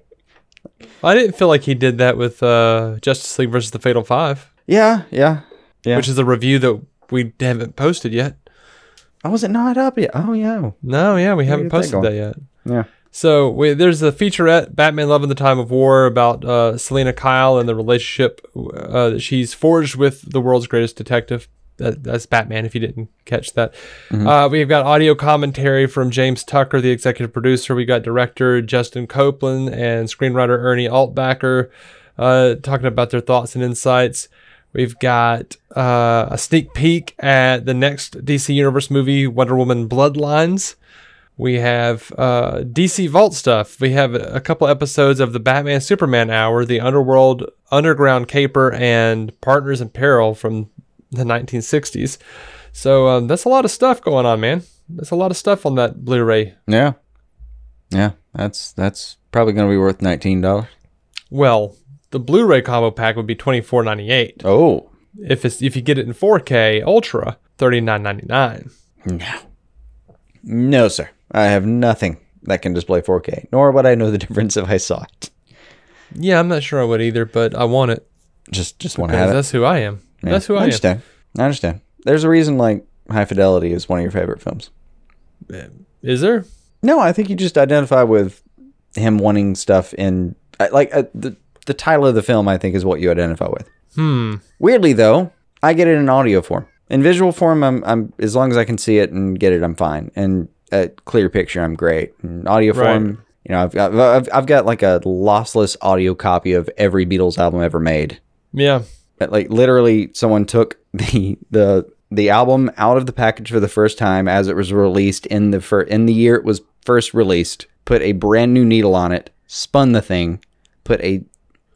I didn't feel like he did that with uh, Justice League versus the Fatal Five, Yeah, yeah, yeah. which is a review that we haven't posted yet. oh, was it not up yet? Oh, yeah. No, yeah, we haven't get that posted that yet. Yeah. So we, there's a featurette, Batman Love in the Time of War, about uh, Selina Kyle and the relationship uh, that she's forged with the world's greatest detective. That, that's Batman, if you didn't catch that. Uh, we've got audio commentary from James Tucker, the executive producer. We got director Justin Copeland and screenwriter Ernie Altbacker uh, talking about their thoughts and insights. We've got uh, a sneak peek at the next DC Universe movie, Wonder Woman Bloodlines. We have uh, DC Vault stuff. We have a couple episodes of the Batman Superman Hour, the Underworld Underground Caper, and Partners in Peril from the 1960s. So um, that's a lot of stuff going on, man. That's a lot of stuff on that Blu-ray. Yeah. Yeah. That's that's probably going to be worth $19. Well, the Blu-ray combo pack would be twenty four ninety eight. Oh, If it's if you get it in 4K Ultra, thirty nine ninety nine. no. No, sir. I have nothing that can display 4K, nor would I know the (laughs) difference if I saw it. Yeah, I'm not sure I would either, but I want it Just just want to have it. that's who I am. Yeah, That's who I, am. understand. I understand. There's a reason like High Fidelity is one of your favorite films. Is there? No, I think you just identify with him wanting stuff in like uh, the the title of the film. I think is what you identify with. Hmm. Weirdly though, I get it in audio form. In visual form, I'm I'm as long as I can see it and get it, I'm fine. And a clear picture, I'm great. In audio Right. form, you know, I've got I've, I've got like a lossless audio copy of every Beatles album ever made. Yeah. But, like literally someone took (laughs) the the the album out of the package for the first time as it was released in the fir- in the year it was first released put a brand new needle on it spun the thing put a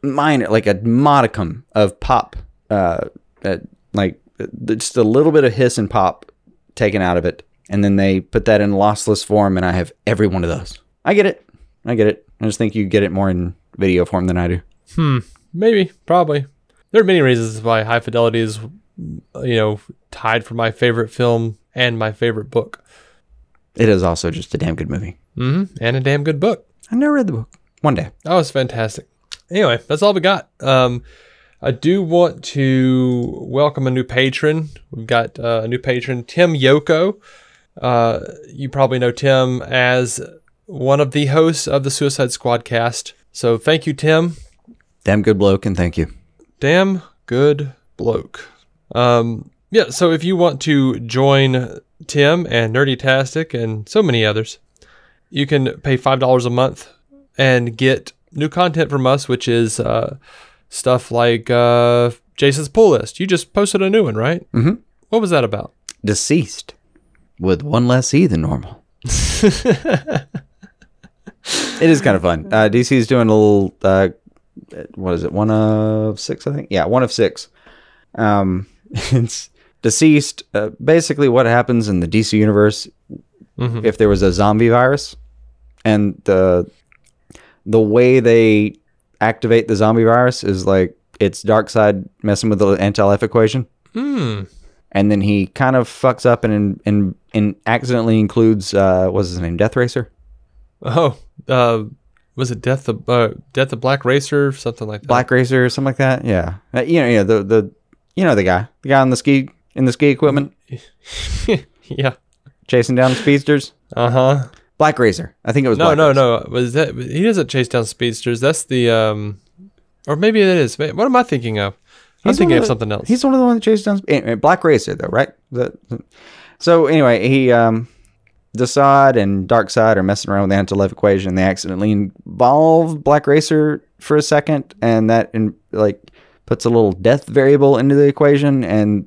minor like a modicum of pop uh, uh like uh, just a little bit of hiss and pop taken out of it and then they put that in lossless form and i have every one of those i get it i get it i just think you get it more in video form than i do Hmm. Maybe, probably. There are many reasons why High Fidelity is, you know, tied for my favorite film and my favorite book. it is also just a damn good movie Mm-hmm. And a damn good book. i never read the book one day That was fantastic. Anyway, that's all we got. Um, I do want to welcome a new patron. We've got uh, a new patron, Tim Yoko. Uh, you probably know Tim as one of the hosts of the Suicide Squad cast. So thank you, Tim. Damn good bloke, and thank you. damn good bloke. Um, yeah, so if you want to join Tim and Nerdy Nerdytastic and so many others, you can pay five dollars a month and get new content from us, which is uh, stuff like uh, Jason's pull list. You just posted a new one, right? Mm-hmm. What was that about? Deceased with one less E than normal. (laughs) it is kind of fun. Uh, DC is doing a little. Uh, what is it? One of six, I think. Yeah, one of six. Um, (laughs) it's deceased. Uh, basically, what happens in the DC universe if there was a zombie virus, and the the way they activate the zombie virus is like it's Darkseid messing with the anti-life equation and then he kind of fucks up and and, and accidentally includes uh what's his name death racer Oh, uh, was it Death the uh, Death the Black Racer, something like that? black racer or something like that yeah uh, you know yeah the the you know the guy the guy on the ski in the ski equipment (laughs) yeah. chasing down speedsters Uh huh. black racer i think it was No, Black no, Racer. no. Was that he doesn't chase down speedsters? That's the um, or maybe it is. What am I thinking of? I'm He's thinking of the- something else. he's one of the ones that chases down anyway, black racer though right The- the- so anyway he um Desaad and Darkseid are messing around with the anti-life equation. They accidentally involve Black Racer for a second, and that in, like puts a little death variable into the equation. And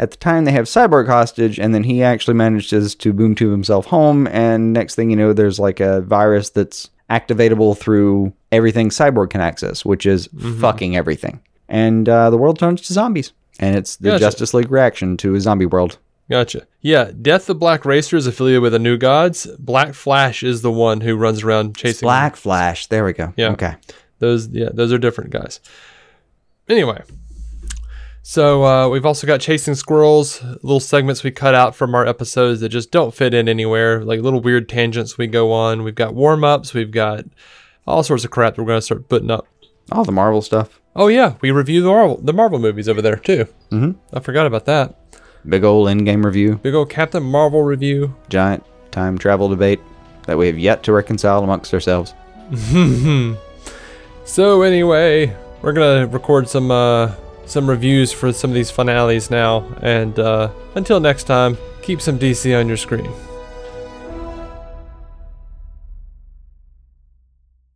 at the time, they have Cyborg hostage, and then he actually manages to boom tube himself home. And next thing you know, there's like a virus that's activatable through everything Cyborg can access, which is fucking everything. And uh, the world turns to zombies, and it's the Gotcha. Justice League reaction to a zombie world. Gotcha. Yeah, Death the Black Racer is affiliated with the New Gods. Black Flash is the one who runs around chasing Black Flash. There we go. Yeah. Okay. Those yeah, those are different guys. Anyway, so uh, we've also got chasing squirrels, little segments we cut out from our episodes that just don't fit in anywhere, like little weird tangents we go on. We've got warm ups, we've got all sorts of crap that we're gonna start putting up. All the Marvel stuff. Oh yeah, we review the Marvel the Marvel movies over there too. Mm-hmm. I forgot about that. Big old in-game review. Big old Captain Marvel review. Giant time travel debate that we have yet to reconcile amongst ourselves. (laughs) So anyway, we're gonna record some uh, some reviews for some of these finales now, and uh, until next time, keep some DC on your screen.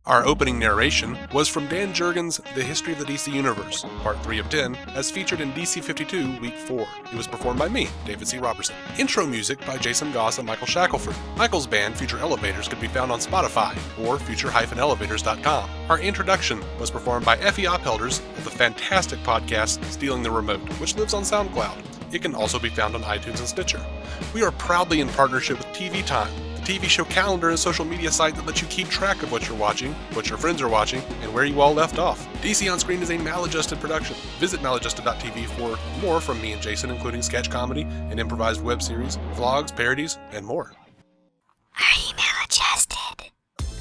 Our opening narration was from Dan Jurgens' The History of the DC Universe, Part 3 of 10, as featured in DC 52, Week 4. It was performed by me, David C. Robertson. Intro music by Jason Goss and Michael Shackelford. Michael's band, Future Elevators, could be found on Spotify or future-elevators.com. Our introduction was performed by Effie Ophelders of the fantastic podcast Stealing the Remote, which lives on SoundCloud. It can also be found on iTunes and Stitcher. We are proudly in partnership with TV Time, TV show calendar and social media site that lets you keep track of what you're watching, what your friends are watching, and where you all left off. DC On Screen is a maladjusted production. Visit maladjusted.tv for more from me and Jason, including sketch comedy, an improvised web series, vlogs, parodies, and more.